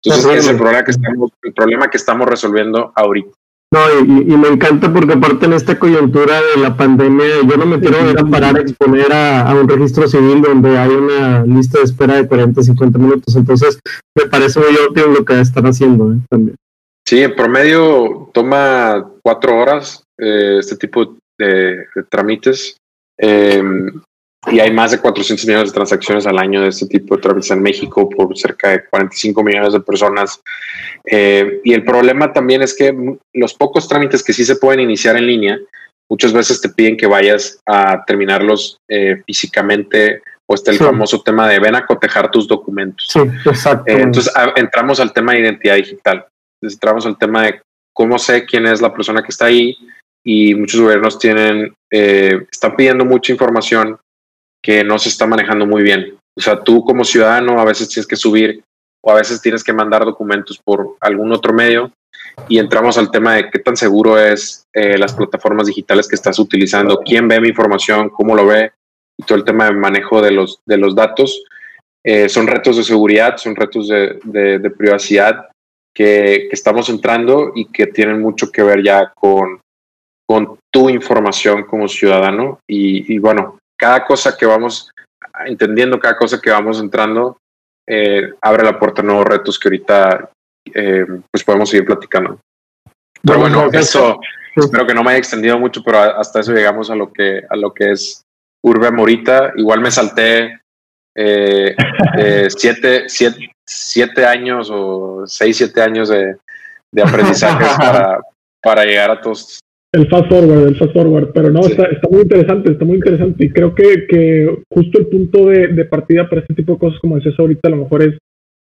Entonces, ese es el problema que estamos, el problema que estamos resolviendo ahorita. No, y, me encanta porque aparte en esta coyuntura de la pandemia, yo no me quiero ir a parar a exponer a, un registro civil donde hay una lista de espera de 40, 50 minutos. Entonces, me parece muy útil lo que están haciendo ¿eh? también. Sí, en promedio toma cuatro horas eh, este tipo de, trámites. Eh, y hay más de 400 millones de transacciones al año de este tipo de trámites en México por cerca de 45 millones de personas. Eh, y el problema también es que los pocos trámites que sí se pueden iniciar en línea, muchas veces te piden que vayas a terminarlos eh, físicamente o está el famoso tema de ven a cotejar tus documentos. Sí, exacto. Eh, entonces entramos al tema de identidad digital. entramos al tema de cómo sé quién es la persona que está ahí y muchos gobiernos tienen, están pidiendo mucha información que no se está manejando muy bien. O sea, tú como ciudadano a veces tienes que subir o a veces tienes que mandar documentos por algún otro medio y entramos al tema de qué tan seguro es eh, las plataformas digitales que estás utilizando, quién ve mi información, cómo lo ve y todo el tema de manejo de los, de los datos. Eh, son retos de seguridad, son retos de, de, privacidad que, que, estamos entrando y que tienen mucho que ver ya con, con tu información como ciudadano. Y, y bueno, cada cosa que vamos entendiendo, cada cosa que vamos entrando, eh, abre la puerta a nuevos retos que ahorita eh, pues podemos seguir platicando. Pero bueno, eso espero que no me haya extendido mucho, pero hasta eso llegamos a lo que, a lo que es Urbe Morita. Igual me salté eh, siete, siete, siete, años o seis, siete años de, de aprendizajes para, para llegar a todos. El fast forward, el fast forward, pero no, está, está, muy interesante, está muy interesante y creo que, que justo el punto de, de, partida para este tipo de cosas, como decías ahorita, a lo mejor es,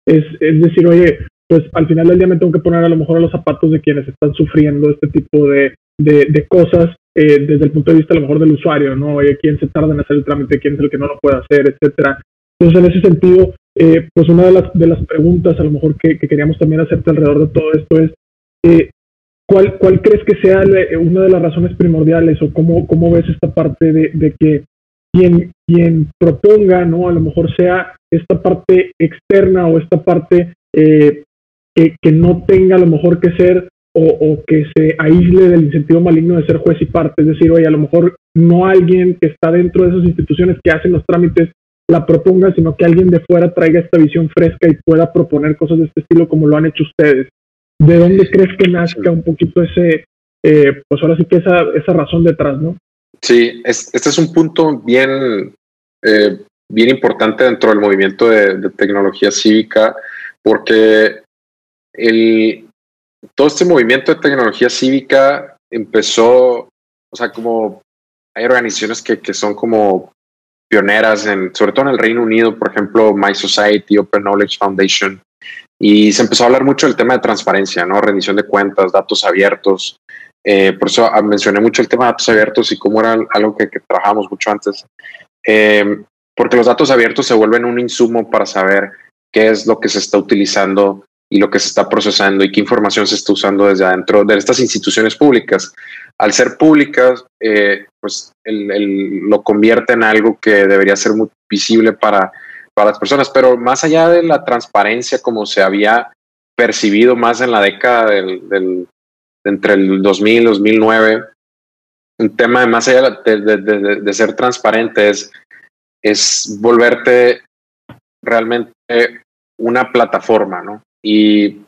es, es decir, oye, pues al final del día me tengo que poner a lo mejor a los zapatos de quienes están sufriendo este tipo de, de, cosas eh, desde el punto de vista a lo mejor del usuario, ¿no? Oye, quién se tarda en hacer el trámite, quién es el que no lo puede hacer, etcétera. Entonces, en ese sentido, eh, pues una de las, de las preguntas a lo mejor que, queríamos también hacerte alrededor de todo esto es, eh, ¿cuál, ¿cuál crees que sea una de las razones primordiales o cómo, cómo ves esta parte de, que quien, quien proponga, ¿no? A lo mejor sea esta parte externa o esta parte eh, que, que, no tenga a lo mejor que ser o, o, que se aísle del incentivo maligno de ser juez y parte. Es decir, oye, a lo mejor no alguien que está dentro de esas instituciones que hacen los trámites la proponga, sino que alguien de fuera traiga esta visión fresca y pueda proponer cosas de este estilo como lo han hecho ustedes. ¿De dónde crees que nazca un poquito ese, eh, pues ahora sí que esa, esa razón detrás, ¿no? Sí, este es un punto bien, eh, bien importante dentro del movimiento de, de tecnología cívica, porque el, todo este movimiento de tecnología cívica empezó, o sea, como hay organizaciones que, que son como pioneras, en, sobre todo en el Reino Unido, por ejemplo, My Society, Open Knowledge Foundation, y se empezó a hablar mucho del tema de transparencia, ¿no? Rendición de cuentas, datos abiertos. Eh, por eso ah, mencioné mucho el tema de datos abiertos y cómo era algo que, que trabajamos mucho antes. Eh, porque los datos abiertos se vuelven un insumo para saber qué es lo que se está utilizando y lo que se está procesando y qué información se está usando desde adentro de estas instituciones públicas. Al ser públicas, eh, pues el, el, lo convierte en algo que debería ser muy visible para, para las personas, pero más allá de la transparencia como se había percibido más en la década del, del entre el 2000 y 2009, un tema de más allá de, de, de, de ser transparente es, es volverte realmente una plataforma, ¿no? Y,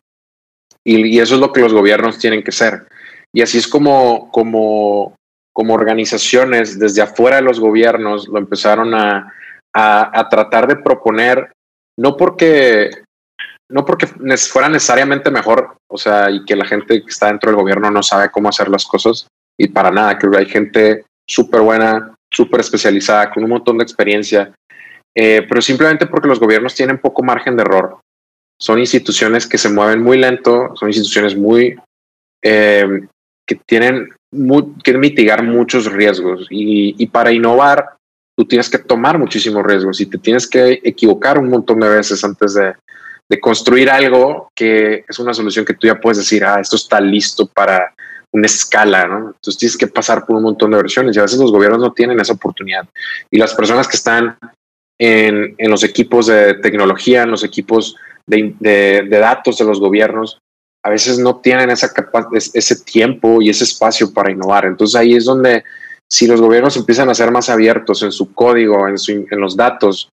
y, y, eso es lo que los gobiernos tienen que ser. Y así es como, como, como organizaciones desde afuera de los gobiernos lo empezaron a, a, tratar de proponer, no porque, no porque fuera necesariamente mejor, o sea, y que la gente que está dentro del gobierno no sabe cómo hacer las cosas, y para nada, que hay gente súper buena, súper especializada, con un montón de experiencia, eh, pero simplemente porque los gobiernos tienen poco margen de error. Son instituciones que se mueven muy lento, son instituciones muy eh, que tienen que mitigar muchos riesgos y, para innovar tú tienes que tomar muchísimos riesgos y te tienes que equivocar un montón de veces antes de, construir algo que es una solución que tú ya puedes decir, ah, esto está listo para una escala, ¿no? Entonces tienes que pasar por un montón de versiones y a veces los gobiernos no tienen esa oportunidad. Y las personas que están en, los equipos de tecnología, en los equipos de datos de los gobiernos, a veces no tienen esa ese tiempo y ese espacio para innovar. Entonces ahí es donde si los gobiernos empiezan a ser más abiertos en su código, en, en los datos,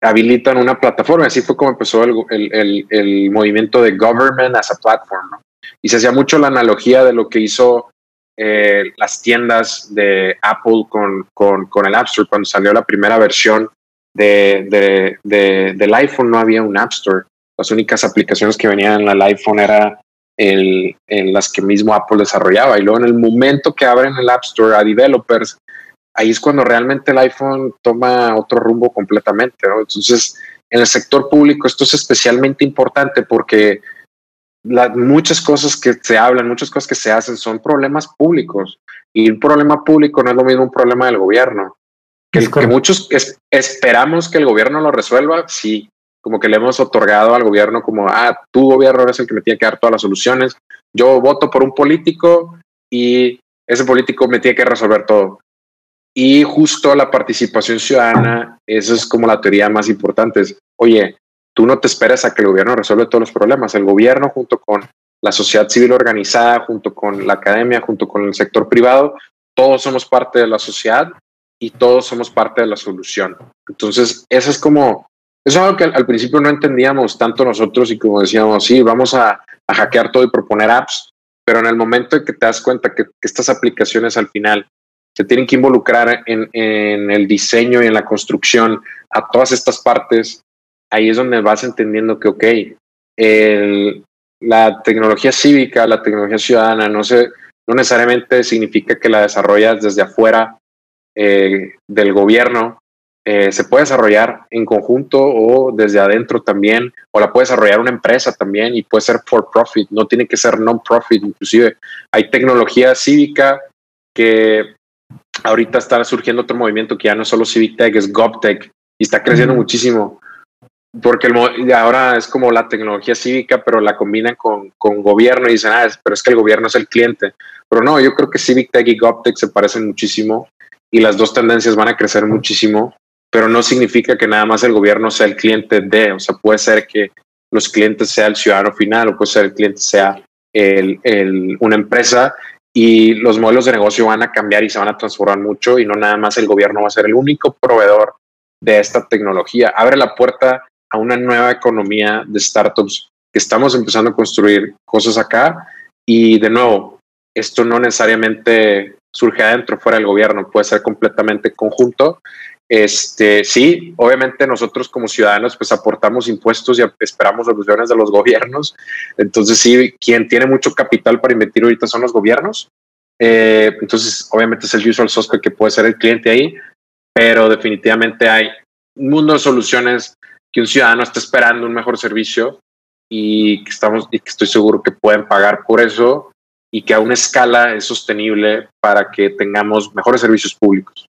habilitan una plataforma. Así fue como empezó el, el, el, movimiento de government as a platform. ¿no? Y se hacía mucho la analogía de lo que hizo eh, las tiendas de Apple con, con, con, el App Store. Cuando salió la primera versión de, de, de, del iPhone no había un App Store las únicas aplicaciones que venían en el iPhone eran el, en las que mismo Apple desarrollaba. Y luego en el momento que abren el App Store a developers, ahí es cuando realmente el iPhone toma otro rumbo completamente. ¿no? Entonces, en el sector público esto es especialmente importante porque muchas cosas que se hablan, muchas cosas que se hacen son problemas públicos. Y un problema público no es lo mismo un problema del gobierno. que, que muchos esperamos que el gobierno lo resuelva, sí, como que le hemos otorgado al gobierno como, ah, tu gobierno es el que me tiene que dar todas las soluciones, yo voto por un político y ese político me tiene que resolver todo. Y justo la participación ciudadana, esa es como la teoría más importante. Es, oye, tú no te esperas a que el gobierno resuelva todos los problemas. El gobierno junto con la sociedad civil organizada, junto con la academia, junto con el sector privado, todos somos parte de la sociedad y todos somos parte de la solución. Entonces, eso es como, eso es algo que al, principio no entendíamos tanto nosotros y como decíamos, sí, vamos a, hackear todo y proponer apps, pero en el momento en que te das cuenta que, estas aplicaciones al final se tienen que involucrar en, el diseño y en la construcción a todas estas partes, ahí es donde vas entendiendo que, ok, la tecnología cívica, la tecnología ciudadana, no, se, no necesariamente significa que la desarrollas desde afuera eh, del gobierno, eh, se puede desarrollar en conjunto o desde adentro también, o la puede desarrollar una empresa también y puede ser for profit, no tiene que ser non-profit, inclusive hay tecnología cívica que ahorita está surgiendo otro movimiento que ya no es solo Civic Tech, es GovTech y está creciendo muchísimo porque el, ahora es como la tecnología cívica, pero la combinan con, con gobierno y dicen, ah, pero es que el gobierno es el cliente. Pero no, yo creo que Civic Tech y GovTech se parecen muchísimo y las dos tendencias van a crecer muchísimo, pero no significa que nada más el gobierno sea el cliente de, o sea, puede ser que los clientes sea el ciudadano final o puede ser el cliente sea el, el, una empresa y los modelos de negocio van a cambiar y se van a transformar mucho y no nada más el gobierno va a ser el único proveedor de esta tecnología. Abre la puerta a una nueva economía de startups que estamos empezando a construir cosas acá y de nuevo, esto no necesariamente surge adentro, fuera del gobierno, puede ser completamente conjunto. Este, sí, obviamente nosotros como ciudadanos pues aportamos impuestos y esperamos soluciones de los gobiernos. Entonces sí, quien tiene mucho capital para invertir ahorita son los gobiernos. Eh, entonces obviamente es el usual suspect que puede ser el cliente ahí, pero definitivamente hay un mundo de soluciones que un ciudadano está esperando un mejor servicio y que estamos y que estoy seguro que pueden pagar por eso y que a una escala es sostenible para que tengamos mejores servicios públicos.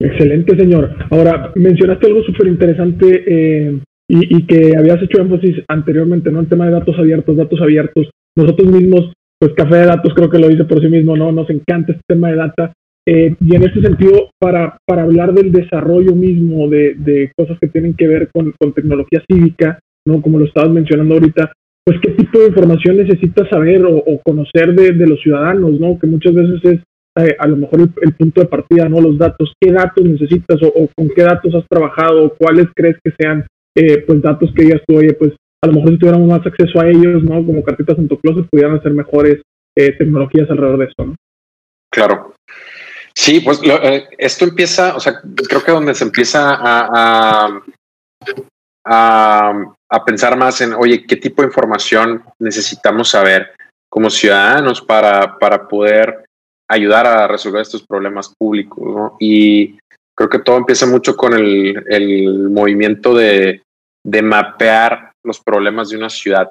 Excelente, señor. Ahora, mencionaste algo súper interesante eh, y, que habías hecho énfasis anteriormente, ¿no? El tema de datos abiertos, datos abiertos. Nosotros mismos, pues Café de Datos creo que lo dice por sí mismo, ¿no? Nos encanta este tema de data. Eh, y en este sentido, para, para hablar del desarrollo mismo de, de cosas que tienen que ver con, con, tecnología cívica, ¿no? Como lo estabas mencionando ahorita, pues qué tipo de información necesitas saber o, o conocer de, de, los ciudadanos, ¿no? Que muchas veces es eh, a lo mejor el, punto de partida, ¿no? Los datos, qué datos necesitas o, con qué datos has trabajado, o cuáles crees que sean, eh, pues datos que digas tú, oye, pues a lo mejor si tuviéramos más acceso a ellos, ¿no? Como cartitas en tu closet, pudieran hacer mejores eh, tecnologías alrededor de eso, ¿no? Claro. Sí, pues esto empieza, o sea, creo que donde se empieza a, a, a, a, pensar más en, oye, ¿qué tipo de información necesitamos saber como ciudadanos para, para poder ayudar a resolver estos problemas públicos? ¿no? Y creo que todo empieza mucho con el, el movimiento de, de mapear los problemas de una ciudad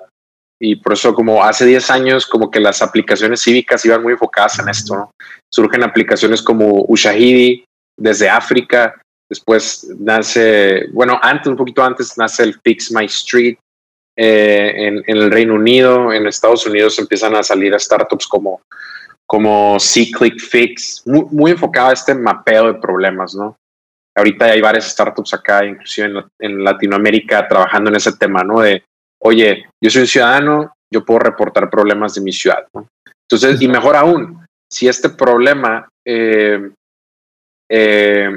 y por eso como hace 10 años como que las aplicaciones cívicas iban muy enfocadas en esto. ¿no? Surgen aplicaciones como Ushahidi desde África, después nace, bueno, antes, un poquito antes nace el Fix My Street eh, en, en, el Reino Unido, en Estados Unidos empiezan a salir startups como como C-Click Fix, muy, muy enfocado a este mapeo de problemas, ¿no? Ahorita hay varias startups acá, inclusive en, en Latinoamérica, trabajando en ese tema, ¿no? De oye, yo soy un ciudadano, yo puedo reportar problemas de mi ciudad. ¿no? Entonces, y mejor aún, si este problema, eh, eh,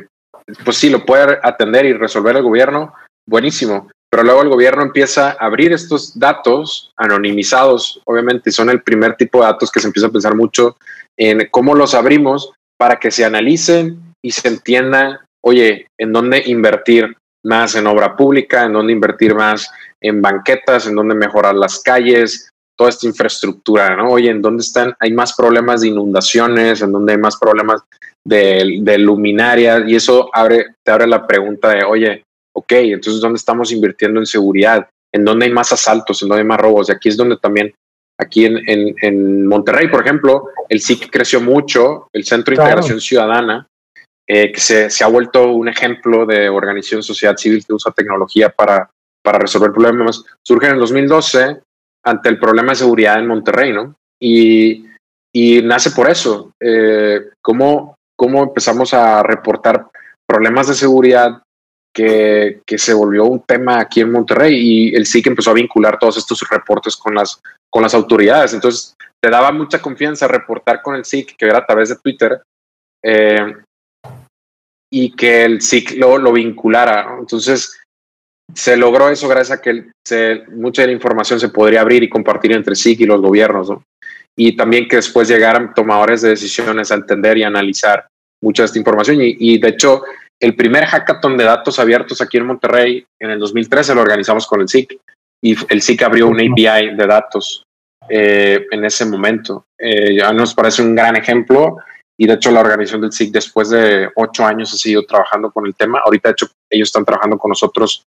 pues sí, lo puede atender y resolver el gobierno, buenísimo. Pero luego el gobierno empieza a abrir estos datos anonimizados, obviamente, son el primer tipo de datos que se empieza a pensar mucho en cómo los abrimos para que se analicen y se entienda, oye, en dónde invertir más en obra pública, en dónde invertir más en banquetas, en dónde mejorar las calles, toda esta infraestructura, ¿no? Oye, ¿en dónde están? Hay más problemas de inundaciones, en dónde hay más problemas de, de luminarias, y eso abre, te abre la pregunta de, oye, ok, entonces, ¿dónde estamos invirtiendo en seguridad? ¿En dónde hay más asaltos? ¿En dónde hay más robos? Y aquí es donde también, aquí en, en, en Monterrey, por ejemplo, el SIC creció mucho, el Centro de claro. Integración Ciudadana, que se, se, ha vuelto un ejemplo de organización sociedad civil que usa tecnología para, para resolver problemas, surge en el 2012 ante el problema de seguridad en Monterrey, ¿no? Y, y nace por eso. Eh, ¿cómo, ¿Cómo empezamos a reportar problemas de seguridad que, se volvió un tema aquí en Monterrey y el SIC empezó a vincular todos estos reportes con las, con las autoridades. Entonces, te daba mucha confianza reportar con el SIC, que era a través de Twitter, eh, y que el SIC lo, lo vinculara. Entonces, se logró eso gracias a que mucha de la información se podría abrir y compartir entre SIC y los gobiernos, ¿no? Y también que después llegaran tomadores de decisiones a entender y analizar mucha de esta información. Y de hecho, el primer hackathon de datos abiertos aquí en Monterrey en el 2013 lo organizamos con el SIC y el SIC abrió un API de datos eh, en ese momento. Eh, ya nos parece un gran ejemplo y de hecho la organización del SIC después de ocho años ha seguido trabajando con el tema. Ahorita de hecho ellos están trabajando con nosotros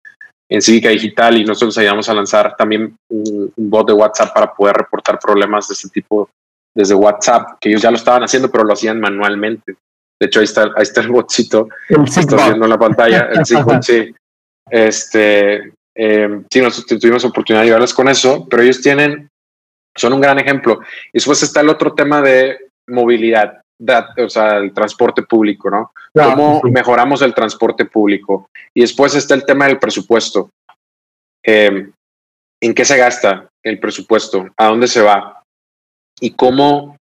en Cívica Digital y nosotros ayudamos a lanzar también un, bot de WhatsApp para poder reportar problemas de este tipo desde WhatsApp, que ellos ya lo estaban haciendo, pero lo hacían manualmente. De hecho, ahí está, ahí está el botcito que está viendo en la pantalla. El sí. Este, eh, sí, nosotros tuvimos oportunidad de ayudarles con eso, pero ellos tienen, son un gran ejemplo. Y después está el otro tema de movilidad o sea, el transporte público, ¿no? ¿Cómo mejoramos el transporte público? Y después está el tema del presupuesto. Em, ¿En qué se gasta el presupuesto? ¿A dónde se va? Y cómo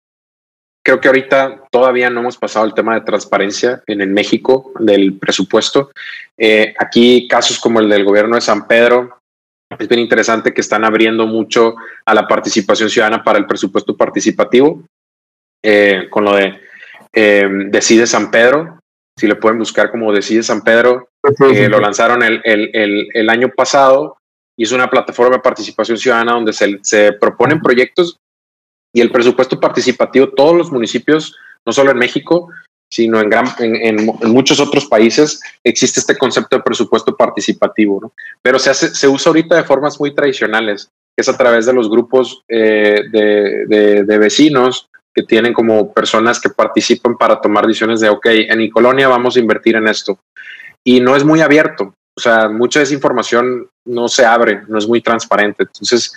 creo que ahorita todavía no hemos pasado el tema de transparencia en el México del presupuesto. Eh, aquí casos como el del gobierno de San Pedro, es bien interesante que están abriendo mucho a la participación ciudadana para el presupuesto participativo. Eh, con lo de eh, Decide San Pedro, si le pueden buscar como Decide San Pedro, que lo lanzaron el, el, el, año pasado y es una plataforma de participación ciudadana donde se, se proponen proyectos y el presupuesto participativo, todos los municipios, no solo en México, sino en, gran, en, en, muchos otros países existe este concepto de presupuesto participativo, ¿no? pero se, hace, se usa ahorita de formas muy tradicionales, que es a través de los grupos eh, de, de, de, vecinos que tienen como personas que participan para tomar decisiones de, ok, en mi colonia vamos a invertir en esto. Y no es muy abierto, o sea, mucha de esa información no se abre, no es muy transparente. Entonces,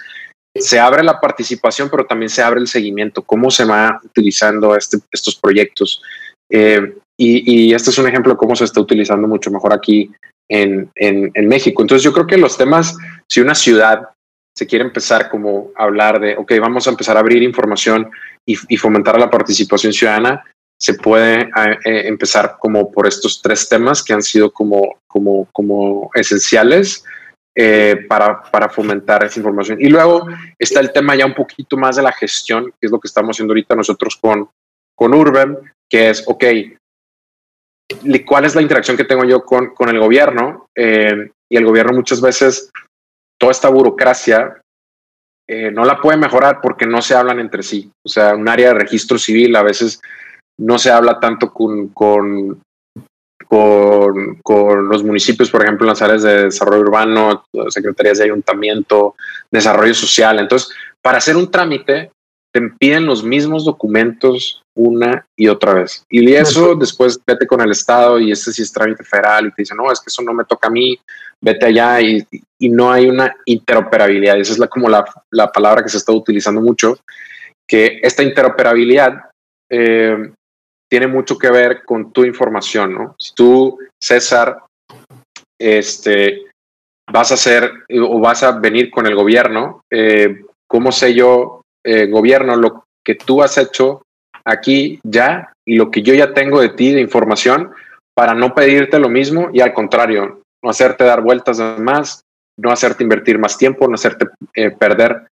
se abre la participación, pero también se abre el seguimiento, cómo se va utilizando este, estos proyectos. Eh, y, este es un ejemplo de cómo se está utilizando mucho mejor aquí en, en, México. Entonces, yo creo que los temas, si una ciudad se quiere empezar como a hablar de, ok, vamos a empezar a abrir información y, y fomentar la participación ciudadana, se puede eh, empezar como por estos tres temas que han sido como, como, como esenciales eh, para, para, fomentar esa información. Y luego está el tema ya un poquito más de la gestión, que es lo que estamos haciendo ahorita nosotros con, con Urban, que es, ok, ¿cuál es la interacción que tengo yo con, con el gobierno? Eh, y el gobierno muchas veces toda esta burocracia eh, no la puede mejorar porque no se hablan entre sí. O sea, un área de registro civil a veces no se habla tanto con, con, con, con los municipios, por ejemplo, en las áreas de desarrollo urbano, secretarías de ayuntamiento, desarrollo social. Entonces, para hacer un trámite, te piden los mismos documentos una y otra vez. Y eso después vete con el Estado y este sí es trámite federal y te dicen, no, es que eso no me toca a mí, vete allá y, y no hay una interoperabilidad. Esa es la, como la, la, palabra que se está utilizando mucho, que esta interoperabilidad eh, tiene mucho que ver con tu información, ¿no? Si tú, César, este, vas a hacer o vas a venir con el gobierno, eh, ¿cómo sé yo, eh, gobierno, lo que tú has hecho aquí ya y lo que yo ya tengo de ti de información para no pedirte lo mismo y al contrario, no hacerte dar vueltas más, no hacerte invertir más tiempo, no hacerte eh, perder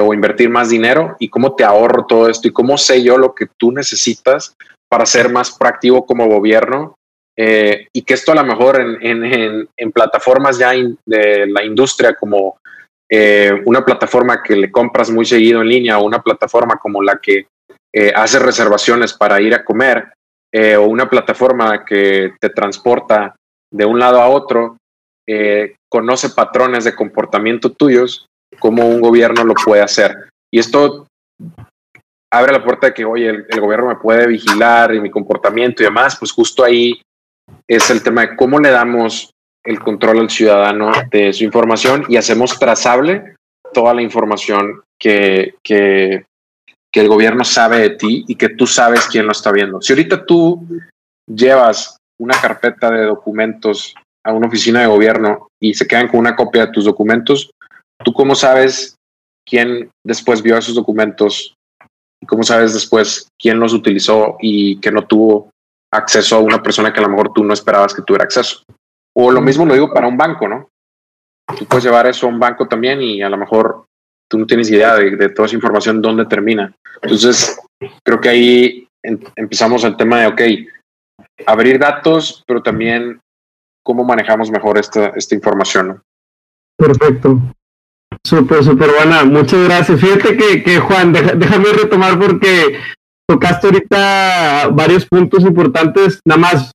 o invertir más dinero y cómo te ahorro todo esto y cómo sé yo lo que tú necesitas para ser más proactivo como gobierno eh, y que esto a lo mejor en, plataformas ya de la industria como eh, una plataforma que le compras muy seguido en línea o una plataforma como la que eh, hace reservaciones para ir a comer o una plataforma que te transporta de un lado a otro, conoce patrones de comportamiento tuyos, como un gobierno lo puede hacer. Y esto abre la puerta de que, oye, el, gobierno me puede vigilar y mi comportamiento y demás, pues justo ahí es el tema de cómo le damos el control al ciudadano de su información y hacemos trazable toda la información que, que, que el gobierno sabe de ti y que tú sabes quién lo está viendo. Si ahorita tú llevas una carpeta de documentos a una oficina de gobierno y se quedan con una copia de tus documentos, ¿tú cómo sabes quién después vio esos documentos? ¿Y cómo sabes después quién los utilizó y que no tuvo acceso a una persona que a lo mejor tú no esperabas que tuviera acceso? O lo mismo lo digo para un banco, ¿no? Tú puedes llevar eso a un banco también y a lo mejor tú no tienes idea de, toda esa información dónde termina. Entonces, creo que ahí empezamos el tema de, ok, abrir datos, pero también cómo manejamos mejor esta, esta información. Perfecto. Súper, súper buena. Muchas gracias. Fíjate que, que Juan, déjame retomar porque tocaste ahorita varios puntos importantes. Nada más,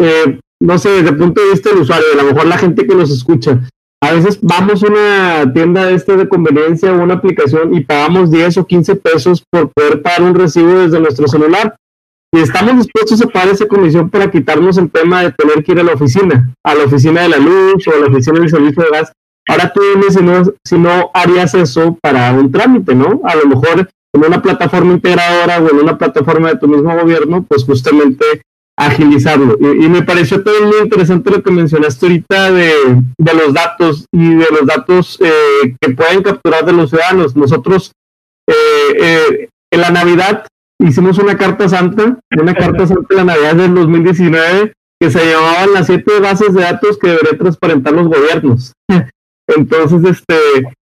eh, no sé, desde el punto de vista del usuario, a lo mejor la gente que nos escucha. A veces vamos a una tienda este de conveniencia o una aplicación y pagamos 10 o 15 pesos por poder pagar un recibo desde nuestro celular y estamos dispuestos a pagar esa comisión para quitarnos el tema de tener que ir a la oficina, a la oficina de la luz o a la oficina del servicio de gas. Ahora tú dime si no, si no harías eso para un trámite, ¿no? A lo mejor en una plataforma integradora o en una plataforma de tu mismo gobierno, pues justamente agilizarlo. Y, me pareció todo muy interesante lo que mencionaste ahorita de, de los datos y de los datos eh, que pueden capturar de los ciudadanos. Nosotros eh, eh, en la Navidad hicimos una carta santa, una carta santa de la Navidad del 2019 que se llamaban las siete bases de datos que deberían transparentar los gobiernos. Entonces, este,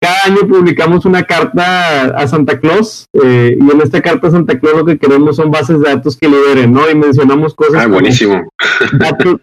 cada año publicamos una carta a Santa Claus eh, y en esta carta a Santa Claus lo que queremos son bases de datos que liberen, ¿no? Y mencionamos cosas. Ah, buenísimo. Datos,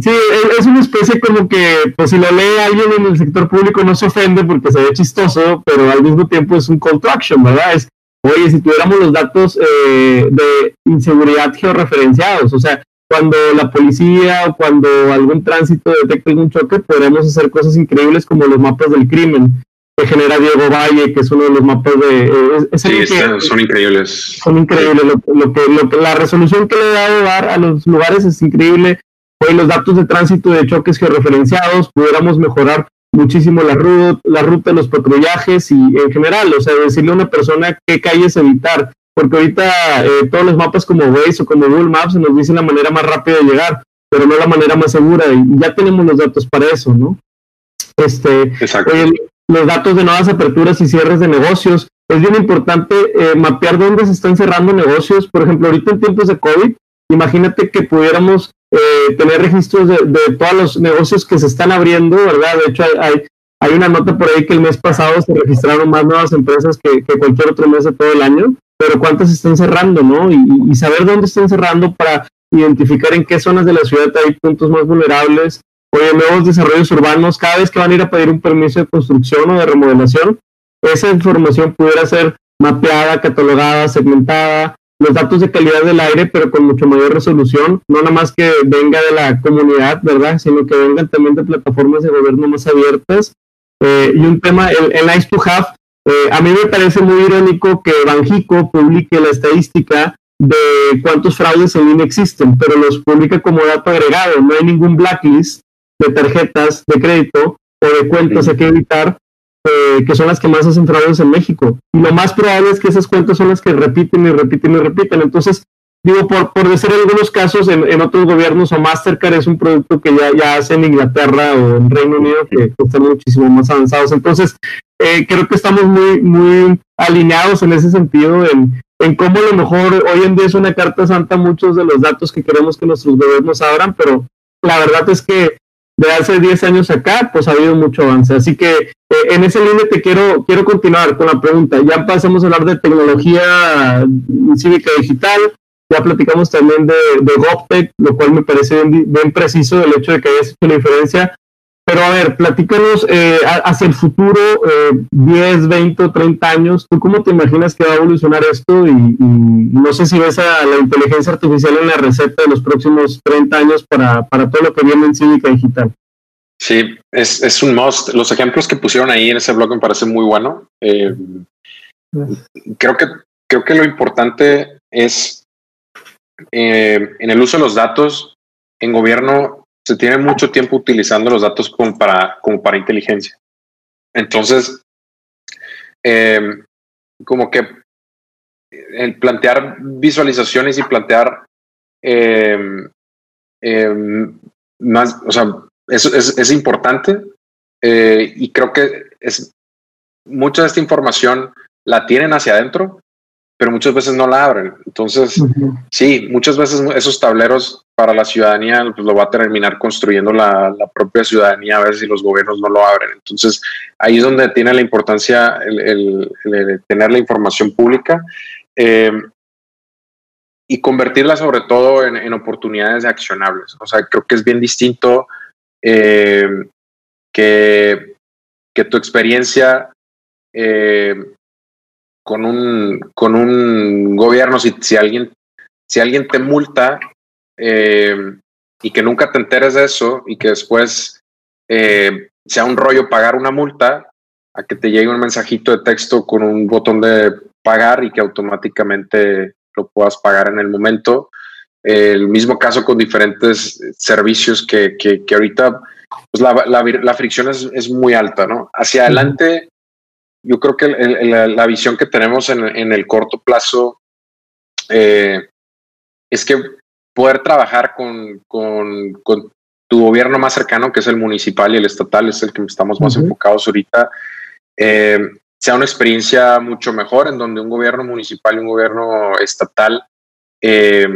sí, es una especie como que, pues si lo lee alguien en el sector público no se ofende porque se ve chistoso, pero al mismo tiempo es un call to action, ¿verdad? Es Oye, si tuviéramos los datos eh, de inseguridad georreferenciados, o sea, cuando la policía o cuando algún tránsito detecta algún choque, podríamos hacer cosas increíbles como los mapas del crimen que genera Diego Valle, que es uno de los mapas de... Eh, sí, son increíbles. Son increíbles. Lo, que, lo que, la resolución que le da dar a los lugares es increíble. Hoy los datos de tránsito de choques georreferenciados, pudiéramos mejorar muchísimo la ruta, la ruta, los patrullajes y en general, o sea, decirle a una persona qué calles evitar, porque ahorita eh, todos los mapas como Waze o como Google Maps nos dicen la manera más rápida de llegar, pero no la manera más segura y ya tenemos los datos para eso, ¿no? Este, los datos de nuevas aperturas y cierres de negocios, es bien importante eh, mapear dónde se están cerrando negocios, por ejemplo, ahorita en tiempos de COVID, imagínate que pudiéramos eh, tener registros de, todos los negocios que se están abriendo, ¿verdad? De hecho, hay, hay una nota por ahí que el mes pasado se registraron más nuevas empresas que, cualquier otro mes de todo el año, pero cuántas están cerrando, ¿no? Y, saber dónde están cerrando para identificar en qué zonas de la ciudad hay puntos más vulnerables. Oye, nuevos desarrollos urbanos, cada vez que van a ir a pedir un permiso de construcción o de remodelación, esa información pudiera ser mapeada, catalogada, segmentada, los datos de calidad del aire, pero con mucho mayor resolución, no nada más que venga de la comunidad, ¿verdad? Sino que vengan también de plataformas de gobierno más abiertas. Eh, y un tema, el, el Nice to Have, eh, a mí me parece muy irónico que Banjico publique la estadística de cuántos fraudes en línea existen, pero los publica como dato agregado, no hay ningún blacklist de tarjetas de crédito o de cuentas a que evitar eh, que son las que más hacen fraudes en México. Y lo más probable es que esas cuentas son las que repiten y repiten y repiten. Entonces, digo, por, por decir algunos casos, en, otros gobiernos o Mastercard es un producto que ya, ya hace en Inglaterra o en Reino Unido que, están muchísimo más avanzados. Entonces, eh, creo que estamos muy, muy alineados en ese sentido en, en cómo a lo mejor hoy en día es una carta santa muchos de los datos que queremos que nuestros gobiernos abran, pero la verdad es que de hace 10 años acá, pues ha habido mucho avance. Así que eh, en ese línea te quiero, quiero continuar con la pregunta. Ya pasamos a hablar de tecnología cívica digital, ya platicamos también de, de GovTech, lo cual me parece bien, preciso el hecho de que hayas hecho la diferencia. Pero a ver, platícanos eh, hacia el futuro, eh, 10, 20 o 30 años, ¿tú cómo te imaginas que va a evolucionar esto? Y, y, no sé si ves a la inteligencia artificial en la receta de los próximos 30 años para, para todo lo que viene en cívica digital. Sí, es, es, un must. Los ejemplos que pusieron ahí en ese blog me parece muy bueno. Eh, creo que creo que lo importante es eh, en el uso de los datos, en gobierno se tiene mucho tiempo utilizando los datos como para, como para inteligencia. Entonces, eh, como que el plantear visualizaciones y plantear eh, más, o sea, eso es, importante y creo que es mucha de esta información la tienen hacia adentro, pero muchas veces no la abren. Entonces, sí, muchas veces esos tableros para la ciudadanía pues, lo va a terminar construyendo la, propia ciudadanía a ver si los gobiernos no lo abren. Entonces, ahí es donde tiene la importancia el, tener la información pública eh, y convertirla sobre todo en, oportunidades accionables. O sea, creo que es bien distinto eh, que, que tu experiencia eh, con un, con un gobierno, si, si, alguien, si alguien te multa eh, y que nunca te enteres de eso y que después eh, sea un rollo pagar una multa, a que te llegue un mensajito de texto con un botón de pagar y que automáticamente lo puedas pagar en el momento. el mismo caso con diferentes servicios que, que, ahorita pues la, la, fricción es, es, muy alta, ¿no? Hacia adelante, yo creo que la, visión que tenemos en, el corto plazo eh, es que poder trabajar con, tu gobierno más cercano, que es el municipal y el estatal, es el que estamos más enfocados ahorita, eh, sea una experiencia mucho mejor en donde un gobierno municipal y un gobierno estatal eh,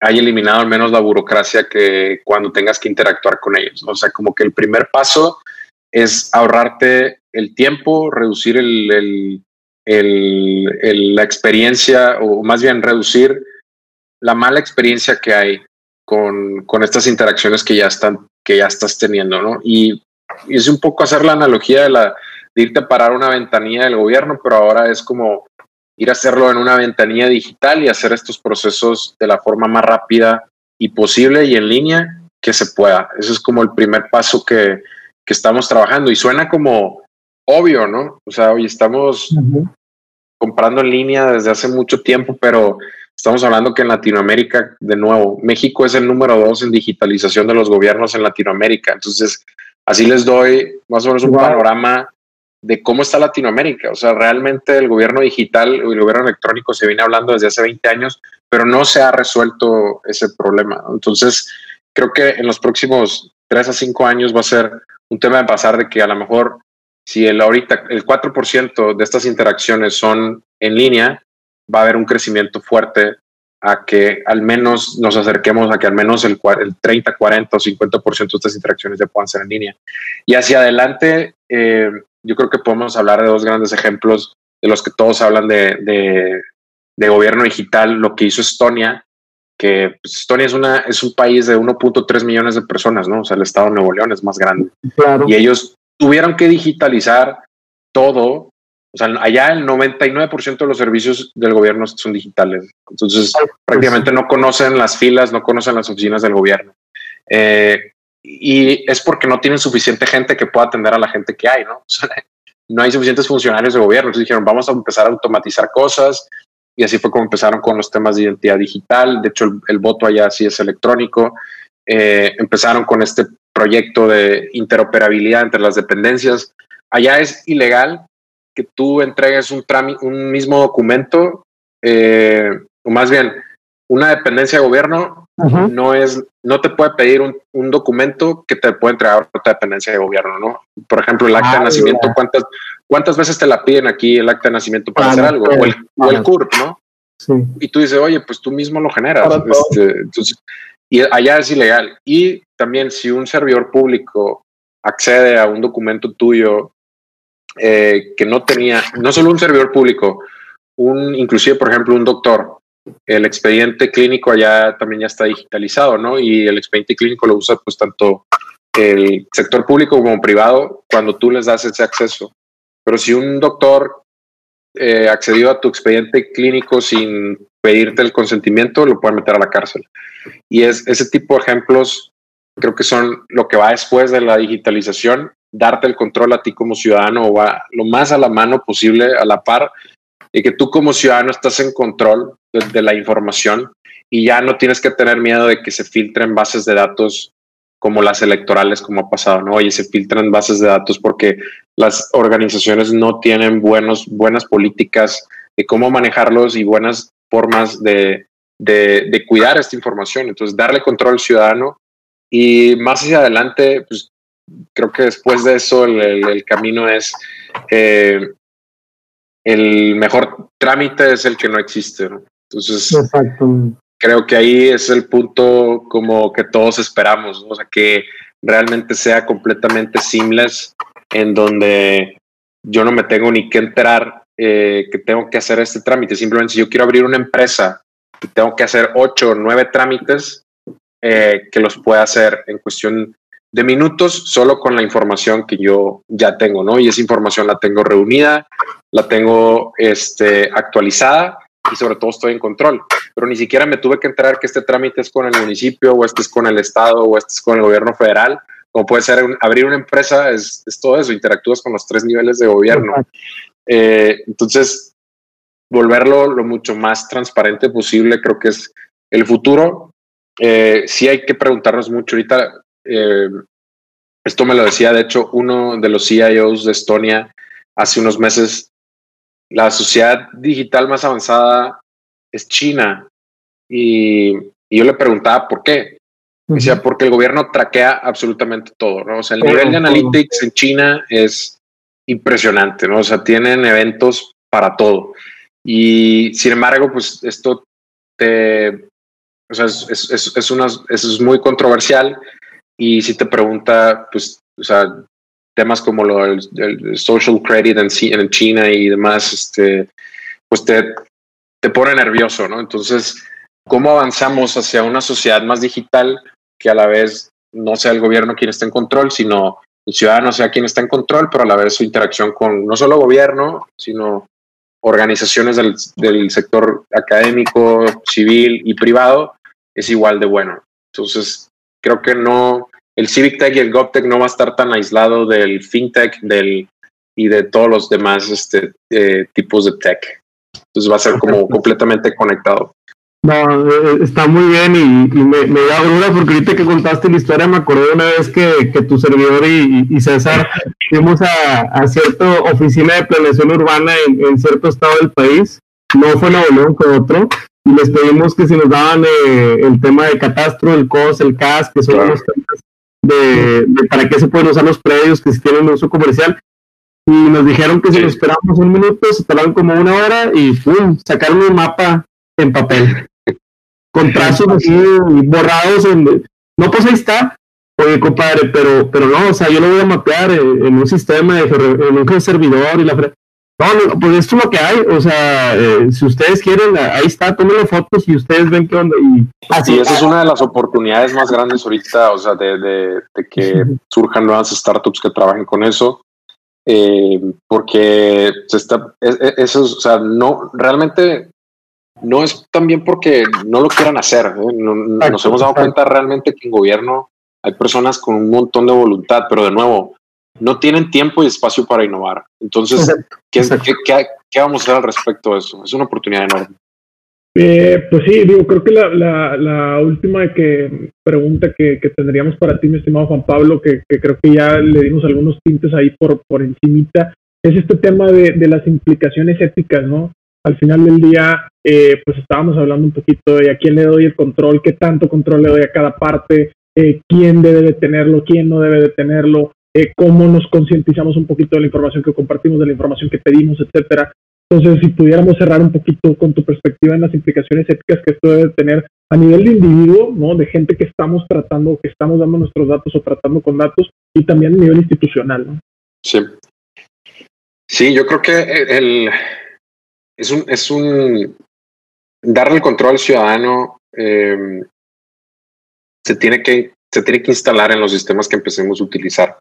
haya eliminado al menos la burocracia que cuando tengas que interactuar con ellos. O sea, como que el primer paso es ahorrarte el tiempo, reducir el, la experiencia, o más bien reducir la mala experiencia que hay con, estas interacciones que ya están, que ya estás teniendo, ¿no? Y, es un poco hacer la analogía de la de irte a parar una ventanilla del gobierno, pero ahora es como ir a hacerlo en una ventanilla digital y hacer estos procesos de la forma más rápida y posible y en línea que se pueda. Ese es como el primer paso que, que estamos trabajando y suena como obvio, ¿no? O sea, hoy estamos comprando en línea desde hace mucho tiempo, pero estamos hablando que en Latinoamérica, de nuevo, México es el número dos en digitalización de los gobiernos en Latinoamérica. Entonces, así les doy más o menos un panorama de cómo está Latinoamérica. O sea, realmente el gobierno digital o el gobierno electrónico se viene hablando desde hace 20 años, pero no se ha resuelto ese problema. Entonces, creo que en los próximos tres a cinco años va a ser un tema de pasar de que a lo mejor si el ahorita el 4% de estas interacciones son en línea, va a haber un crecimiento fuerte a que al menos nos acerquemos a que al menos el, el 30, 40 o 50% de estas interacciones ya puedan ser en línea. Y hacia adelante, eh, yo creo que podemos hablar de dos grandes ejemplos de los que todos hablan de, de, de gobierno digital, lo que hizo Estonia, que pues, Estonia es, una, es un país de 1.3 millones de personas, ¿no? O sea, el estado de Nuevo León es más grande. Y ellos tuvieron que digitalizar todo. O sea, allá el 99% de los servicios del gobierno son digitales. Entonces, pues prácticamente no conocen las filas, no conocen las oficinas del gobierno. Eh, y es porque no tienen suficiente gente que pueda atender a la gente que hay, ¿no? O sea, no hay suficientes funcionarios de gobierno. Entonces dijeron, vamos a empezar a automatizar cosas. Y así fue como empezaron con los temas de identidad digital. De hecho, el, voto allá sí es electrónico. Eh, empezaron con este proyecto de interoperabilidad entre las dependencias. Allá es ilegal que tú entregues un, un mismo documento, eh, o más bien, una dependencia de gobierno no es, no te puede pedir un, documento que te puede entregar otra dependencia de gobierno, ¿no? Por ejemplo, el acta de ah, nacimiento, ¿cuántas, ¿cuántas veces te la piden aquí el acta de nacimiento para hacer algo? O el, o el CURP, ¿no? Y tú dices, oye, pues tú mismo lo generas. Este, entonces, y allá es ilegal. Y también si un servidor público accede a un documento tuyo eh, que no tenía, no solo un servidor público, un, inclusive, por ejemplo, un doctor, el expediente clínico allá también ya está digitalizado, ¿no? Y el expediente clínico lo usa pues tanto el sector público como privado cuando tú les das ese acceso. Pero si un doctor eh, accedió a tu expediente clínico sin pedirte el consentimiento, lo pueden meter a la cárcel. Y es ese tipo de ejemplos creo que son lo que va después de la digitalización, darte el control a ti como ciudadano o va lo más a la mano posible, a la par, y que tú como ciudadano estás en control de, la información y ya no tienes que tener miedo de que se filtren bases de datos como las electorales, como ha pasado, ¿no? Oye, se filtran bases de datos porque las organizaciones no tienen buenos, buenas políticas de cómo manejarlos y buenas formas de, de, cuidar esta información. Entonces, darle control al ciudadano y más hacia adelante, pues creo que después de eso el, camino es eh, el mejor trámite es el que no existe. Entonces, creo que ahí es el punto como que todos esperamos, o sea, que realmente sea completamente seamless en donde yo no me tengo ni que enterar eh, que tengo que hacer este trámite. Simplemente si yo quiero abrir una empresa tengo que hacer ocho o nueve trámites, eh, que los pueda hacer en cuestión de minutos solo con la información que yo ya tengo, ¿no? Y esa información la tengo reunida, la tengo este, actualizada y sobre todo estoy en control. Pero ni siquiera me tuve que enterar que este trámite es con el municipio o este es con el Estado o este es con el gobierno federal. Como puede ser abrir una empresa, es, todo eso, interactúas con los tres niveles de gobierno. Eh, entonces, volverlo lo mucho más transparente posible creo que es el futuro. Eh, sí hay que preguntarnos mucho. Ahorita eh, esto me lo decía, de hecho, uno de los CIOs de Estonia hace unos meses. La sociedad digital más avanzada es China. Y, yo le preguntaba por qué. Decía, porque el gobierno traquea absolutamente todo, ¿no? O sea, el nivel de analytics en China es impresionante, ¿no? O sea, tienen eventos para todo. Y sin embargo, pues esto te, o sea, es, es, es, una, es muy controversial y si te pregunta, pues, o sea, temas como lo del, social credit en, en, China y demás, este, pues te, te pone nervioso, ¿no? Entonces, ¿cómo avanzamos hacia una sociedad más digital que a la vez no sea el gobierno quien está en control, sino el ciudadano sea quien está en control, pero a la vez su interacción con no solo gobierno, sino organizaciones del, del sector académico, civil y privado es igual de bueno. Entonces, creo que no, el Civic Tech y el GovTech no va a estar tan aislado del FinTech del, y de todos los demás este, eh, tipos de tech. Entonces va a ser como completamente conectado. No, eh, está muy bien y, me, me, da duda porque ahorita que contaste la historia me acordé una vez que, que tu servidor y, César fuimos a, a, cierta oficina de planeación urbana en, en, cierto estado del país, no fue Nuevo León, fue otro, y les pedimos que si nos daban eh, el tema de catastro, el COS, el CAS, que son los temas de, para qué se pueden usar los predios, que si tienen uso comercial. Y nos dijeron que si nos esperábamos un minuto, se tardaron como una hora y ¡pum! sacaron un mapa en papel. Con trazos así borrados. En, no, pues ahí está. Oye, compadre, pero, pero no, o sea, yo lo voy a mapear en, un sistema, de, en un servidor y la no, pues esto es lo que hay. O sea, eh, si ustedes quieren, ahí está, tómenle fotos y ustedes ven qué onda. Y así, esa es una de las oportunidades más grandes ahorita, o sea, de, de, que surjan nuevas startups que trabajen con eso. Eh, porque se está, eso, o sea, no, realmente no es también porque no lo quieran hacer. ¿eh? nos hemos dado cuenta realmente que en gobierno hay personas con un montón de voluntad, pero de nuevo, no tienen tiempo y espacio para innovar. Entonces, ¿qué, qué, vamos a hacer al respecto de eso? Es una oportunidad enorme. Eh, pues sí, digo, creo que la, la, última que, pregunta que, tendríamos para ti, mi estimado Juan Pablo, que, creo que ya le dimos algunos tintes ahí por, por encimita, es este tema de, de las implicaciones éticas, ¿no? Al final del día, eh, pues estábamos hablando un poquito de a quién le doy el control, qué tanto control le doy a cada parte, eh, quién debe de tenerlo, quién no debe de tenerlo, eh, cómo nos concientizamos un poquito de la información que compartimos, de la información que pedimos, etcétera. Entonces, si pudiéramos cerrar un poquito con tu perspectiva en las implicaciones éticas que esto debe tener a nivel de individuo, ¿no? De gente que estamos tratando, que estamos dando nuestros datos o tratando con datos, y también a nivel institucional, ¿no? Sí. Sí, yo creo que el, es un, es un darle el control al ciudadano eh, se tiene que se tiene que instalar en los sistemas que empecemos a utilizar,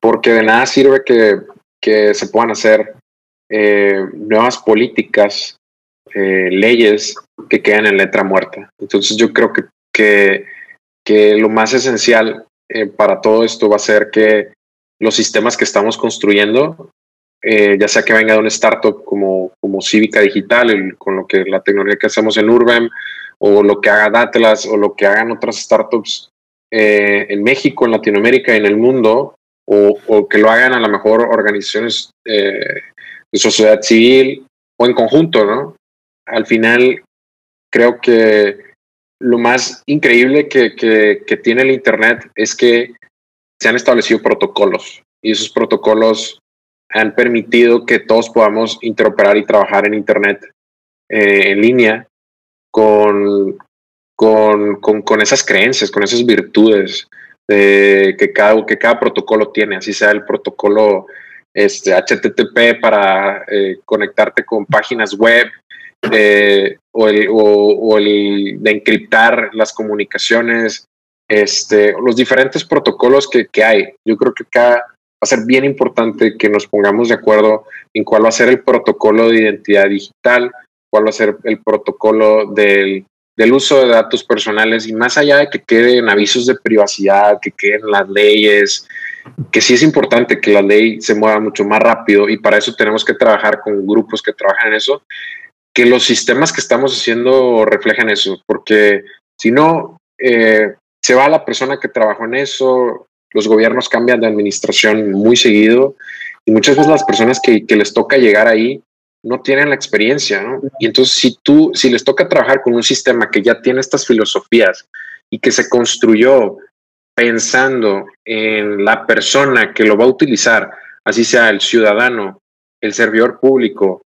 porque de nada sirve que, que se puedan hacer eh, nuevas políticas, eh, leyes que queden en letra muerta. Entonces yo creo que, que, lo más esencial para todo esto va a ser que los sistemas que estamos construyendo eh, ya sea que venga de una startup como, como Cívica Digital, con lo que la tecnología que hacemos en Urbem, o lo que haga Datlas, o lo que hagan otras startups eh, en México, en Latinoamérica, en el mundo, o, que lo hagan a lo mejor organizaciones eh, de sociedad civil o en conjunto, ¿no? Al final, creo que lo más increíble que, que tiene el Internet es que se han establecido protocolos y esos protocolos han permitido que todos podamos interoperar y trabajar en Internet eh, en línea con, con, con, esas creencias, con esas virtudes que, cada, que cada protocolo tiene, así sea el protocolo este, HTTP para eh, conectarte con páginas web eh, o, el, o, el de encriptar las comunicaciones, este, los diferentes protocolos que, que hay. Yo creo que cada, a ser bien importante que nos pongamos de acuerdo en cuál va a ser el protocolo de identidad digital, cuál va a ser el protocolo del, del uso de datos personales y más allá de que queden avisos de privacidad, que queden las leyes, que sí es importante que la ley se mueva mucho más rápido y para eso tenemos que trabajar con grupos que trabajan en eso, que los sistemas que estamos haciendo reflejen eso, porque si no, eh, se va la persona que trabajó en eso, los gobiernos cambian de administración muy seguido y muchas veces las personas que, les toca llegar ahí no tienen la experiencia, ¿no? Y entonces si tú, si les toca trabajar con un sistema que ya tiene estas filosofías y que se construyó pensando en la persona que lo va a utilizar, así sea el ciudadano, el servidor público,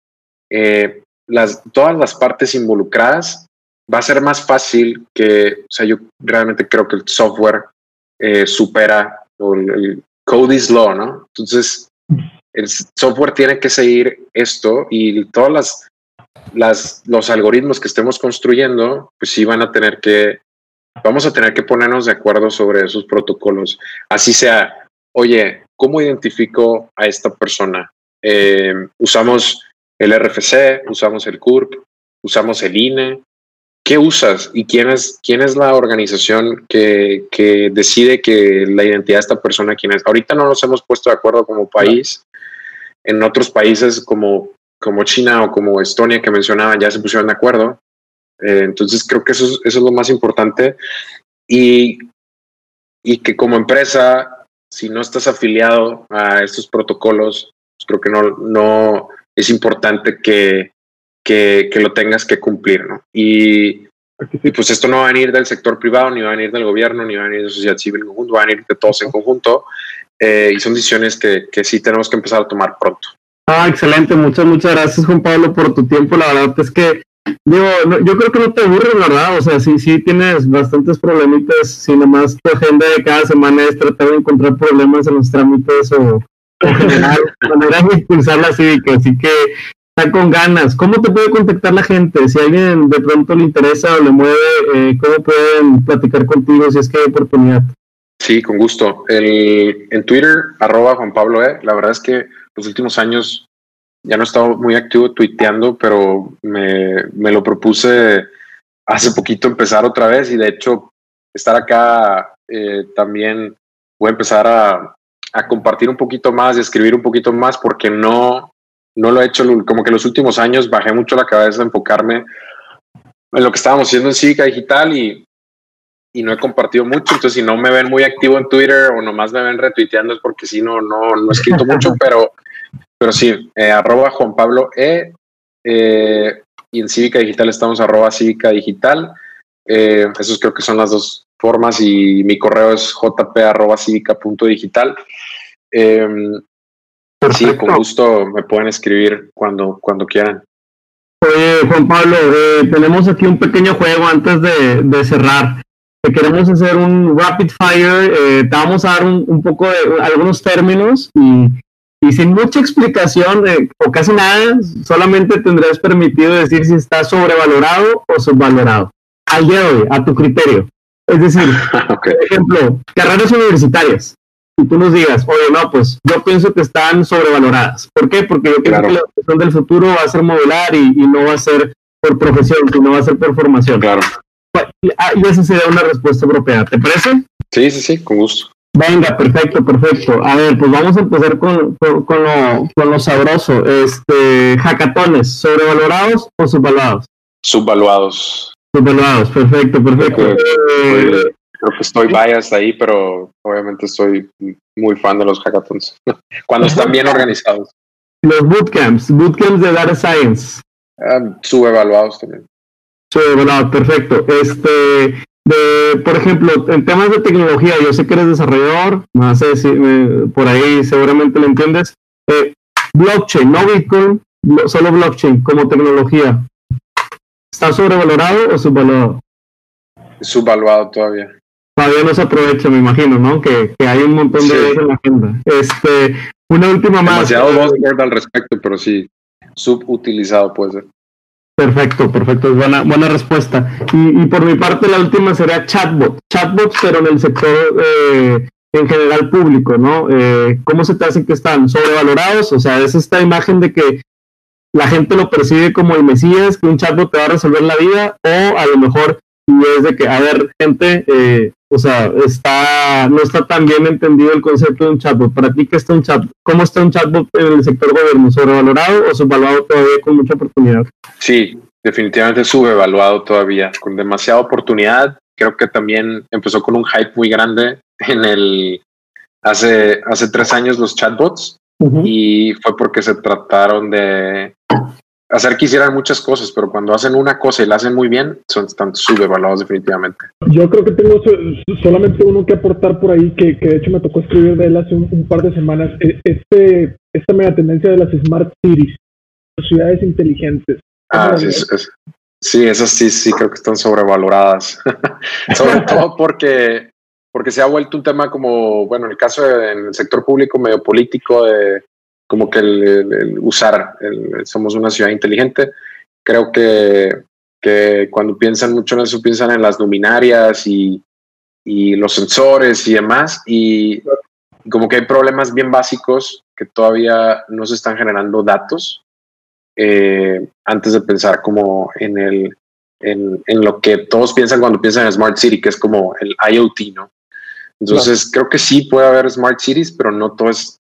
eh, las, todas las partes involucradas, va a ser más fácil que, o sea, yo realmente creo que el software eh, supera el, code is law, ¿no? Entonces, el software tiene que seguir esto y todas las, las, los algoritmos que estemos construyendo, pues sí van a tener que, vamos a tener que ponernos de acuerdo sobre esos protocolos. Así sea, oye, ¿cómo identifico a esta persona? Eh, usamos el RFC, usamos el CURP, usamos el INE, ¿qué usas y quién es, quién es la organización que, que, decide que la identidad de esta persona quién es? Ahorita no nos hemos puesto de acuerdo como país. En otros países como, como China o como Estonia que mencionaban ya se pusieron de acuerdo. Eh, entonces creo que eso es, eso es lo más importante. Y, y que como empresa, si no estás afiliado a estos protocolos, pues creo que no, no es importante que, que, lo tengas que cumplir, ¿no? Y, pues esto no va a venir del sector privado, ni va a venir del gobierno, ni va a venir de la sociedad civil en conjunto, va a venir de todos en conjunto. Eh, y son decisiones que, que sí tenemos que empezar a tomar pronto. Ah, excelente, muchas, muchas gracias Juan Pablo por tu tiempo. La verdad es que digo, yo creo que no te aburres, ¿verdad? O sea, sí, sí tienes bastantes problemitas, si nomás tu agenda de cada semana es tratar de encontrar problemas en los trámites o, en general, manera de impulsar la cívica. Así que está con ganas. ¿Cómo te puede contactar la gente? Si alguien de pronto le interesa o le mueve, eh, ¿cómo pueden platicar contigo si es que hay oportunidad? Sí, con gusto. El, en Twitter, arroba Juan Pablo E. La verdad es que los últimos años ya no he estado muy activo tuiteando, pero me, me lo propuse hace poquito empezar otra vez y de hecho estar acá eh, también voy a empezar a, a compartir un poquito más y escribir un poquito más porque no, no lo he hecho, como que los últimos años bajé mucho la cabeza de enfocarme en lo que estábamos haciendo en Cívica Digital y, y no he compartido mucho. Entonces, si no me ven muy activo en Twitter o nomás me ven retuiteando es porque sí, no, no, no he escrito mucho, pero, pero sí, eh, arroba Juan Pablo E. Eh, y en Cívica Digital estamos arroba Cívica Digital. Eh, esos creo que son las dos formas y mi correo es jp arroba Sí, con gusto me pueden escribir cuando, cuando quieran. Oye, Juan Pablo, eh, tenemos aquí un pequeño juego antes de, de cerrar. Te queremos hacer un rapid fire. Eh, te vamos a dar un, un poco de algunos términos y, y sin mucha explicación eh, o casi nada, solamente tendrás permitido decir si está sobrevalorado o subvalorado. Al día de hoy, a tu criterio. Es decir, por ejemplo, carreras universitarias y tú nos digas, oye, no, pues yo pienso que están sobrevaloradas. ¿Por qué? Porque yo pienso que la educación del futuro va a ser modular y, no va a ser por profesión, sino va a ser por formación. Claro. Ah, y esa sería una respuesta apropiada. ¿Te parece? Sí, sí, sí, con gusto. Venga, perfecto, perfecto. A ver, pues vamos a empezar con, con, con, lo, con lo sabroso. Este, hackatones, ¿sobrevalorados o subvaluados? Subvaluados. Subvaluados, perfecto, perfecto. Eh, creo que estoy biased ahí, pero obviamente soy muy fan de los hackathons. Cuando están bien organizados. los bootcamps, bootcamps de Data Science. Subevaluados también. Sobrevalorado, perfecto. Este, de, por ejemplo, en temas de tecnología, yo sé que eres desarrollador, no sé si eh, por ahí seguramente lo entiendes. Eh, blockchain, no Bitcoin, solo blockchain como tecnología. ¿Está sobrevalorado o subvalorado? Subvaluado todavía. Todavía no se aprovecha, me imagino, ¿no? Que, que hay un montón de Sí. en la agenda. Este, una última más. Demasiado buzzword al respecto, pero sí, subutilizado puede ser. Perfecto, perfecto, es buena, buena respuesta. Y, y por mi parte la última sería chatbot, chatbots pero en el sector eh, en general público, ¿no? Eh, ¿Cómo se te hace que están sobrevalorados? O sea, es esta imagen de que la gente lo percibe como el Mesías, que un chatbot te va a resolver la vida, o a lo mejor y es de que, a ver, gente, eh, o sea, está, no está tan bien entendido el concepto de un chatbot. Para ti, ¿qué está un chatbot? ¿Cómo está un chatbot en el sector gobierno? ¿Sobrevalorado o subvalorado todavía con mucha oportunidad? Sí, definitivamente subevaluado todavía, con demasiada oportunidad. Creo que también empezó con un hype muy grande en el hace, hace tres años los chatbots y fue porque se trataron de hacer que hicieran muchas cosas, pero cuando hacen una cosa y la hacen muy bien, son están subevaluados definitivamente. Yo creo que tengo so- solamente uno que aportar por ahí, que, que de hecho me tocó escribir de él hace un, un par de semanas. E- Este, esta media tendencia de las Smart Cities, las ciudades inteligentes. Ah, ¿Cómo sí, es- esas sí, sí creo que están sobrevaloradas. Sobre todo porque, porque se ha vuelto un tema como, bueno, en el caso de- en el sector público medio político, de como que el, el- el usar, el- somos una ciudad inteligente. Creo que, que cuando piensan mucho en eso, piensan en las luminarias y, y los sensores y demás. Y como que hay problemas bien básicos que todavía no se están generando datos eh, antes de pensar como en el en, en lo que todos piensan cuando piensan en Smart City, que es como el IoT, ¿no? Entonces creo que sí puede haber Smart Cities, pero no todo es,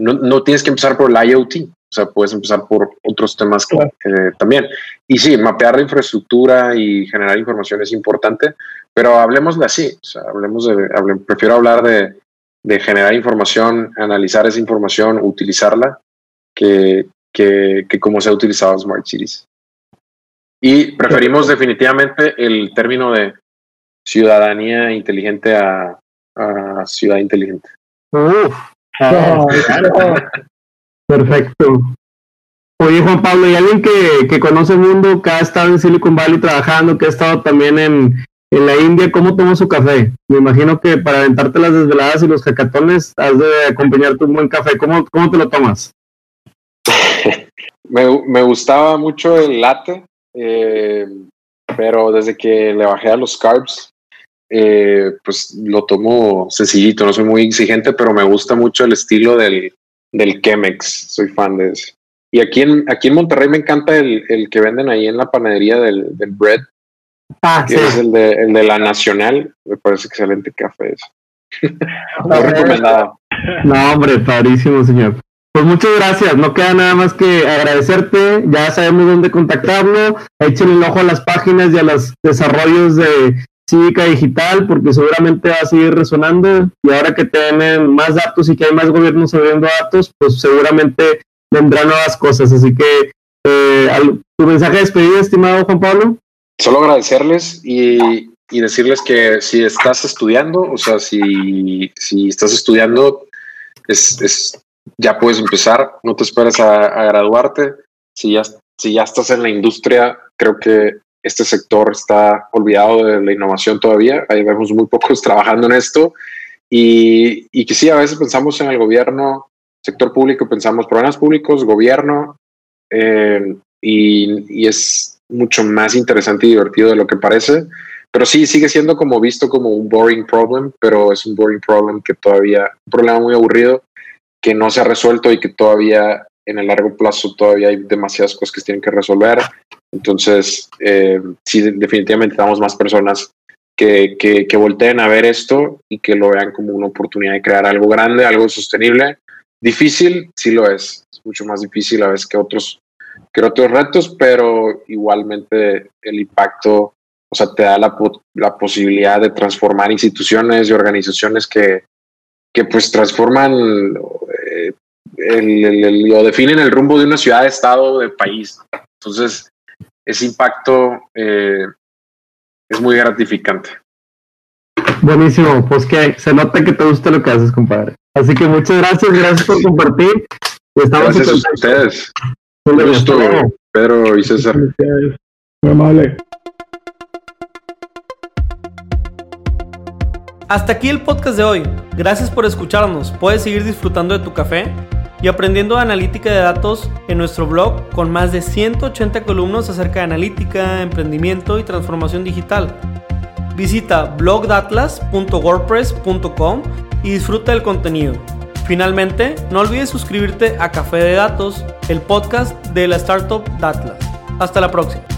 no, no tienes que empezar por el IoT, o sea, puedes empezar por otros temas Claro. eh, también. Y sí, mapear la infraestructura y generar información es importante, pero hablemos de así, o sea, hablemos de, hable- prefiero hablar de, de generar información, analizar esa información, utilizarla, que, que, que cómo se ha utilizado Smart Cities. Y preferimos definitivamente el término de ciudadanía inteligente a, a ciudad inteligente. Uf. Perfecto. Oye, Juan Pablo, y alguien que, que conoce el mundo, que ha estado en Silicon Valley trabajando, que ha estado también en, en la India, ¿cómo toma su café? Me imagino que para aventarte las desveladas y los hackatones has de acompañarte un buen café. ¿Cómo, cómo te lo tomas? Me, me gustaba mucho el latte, eh, pero desde que le bajé a los carbs, eh, pues lo tomo sencillito, no soy muy exigente, pero me gusta mucho el estilo del, del Chemex, soy fan de ese. Y aquí en, aquí en Monterrey me encanta el, el que venden ahí en la panadería del, del bread, Ah, que es el de, el de la Nacional, me parece excelente café. Muy recomendado. No, hombre, padrísimo, señor. Pues muchas gracias. No queda nada más que agradecerte. Ya sabemos dónde contactarlo. Échenle el ojo a las páginas y a los desarrollos de Cívica Digital, porque seguramente va a seguir resonando. Y ahora que tienen más datos y que hay más gobiernos abriendo datos, pues seguramente vendrán nuevas cosas. Así que, eh, tu mensaje de despedida, estimado Juan Pablo. Solo agradecerles y, y decirles que si estás estudiando, o sea, si, si estás estudiando, es, es- ya puedes empezar, no te esperes a, a graduarte. Si ya, si ya estás en la industria, creo que este sector está olvidado de la innovación todavía. Hay vemos muy pocos trabajando en esto. Y, y que sí, a veces pensamos en el gobierno, sector público, pensamos problemas públicos, gobierno, eh, y, es mucho más interesante y divertido de lo que parece. Pero sí, sigue siendo como visto como un boring problem, pero es un boring problem que todavía, un problema muy aburrido, que no se ha resuelto y que todavía en el largo plazo todavía hay demasiadas cosas que tienen que resolver. Entonces, eh, sí, definitivamente necesitamos más personas que, que, volteen a ver esto y que lo vean como una oportunidad de crear algo grande, algo sostenible. Difícil, sí lo es. Es mucho más difícil a veces que otros, que otros retos, pero igualmente el impacto, o sea, te da la, la posibilidad de transformar instituciones y organizaciones que, que pues transforman eh, el, o definen el rumbo de una ciudad, estado, de país. Entonces, ese impacto eh, es muy gratificante. Buenísimo, pues que se nota que te gusta lo que haces, compadre. Así que muchas gracias, gracias por compartir. Estamos gracias a ustedes. Un gusto, Pedro y César. Muy amable. Hasta aquí el podcast de hoy. Gracias por escucharnos. Puedes seguir disfrutando de tu café y aprendiendo analítica de datos en nuestro blog con más de 180 columnas acerca de analítica, emprendimiento y transformación digital. Visita blogdatlas.wordpress.com y disfruta del contenido. Finalmente, no olvides suscribirte a Café de Datos, el podcast de la startup Datlas. Hasta la próxima.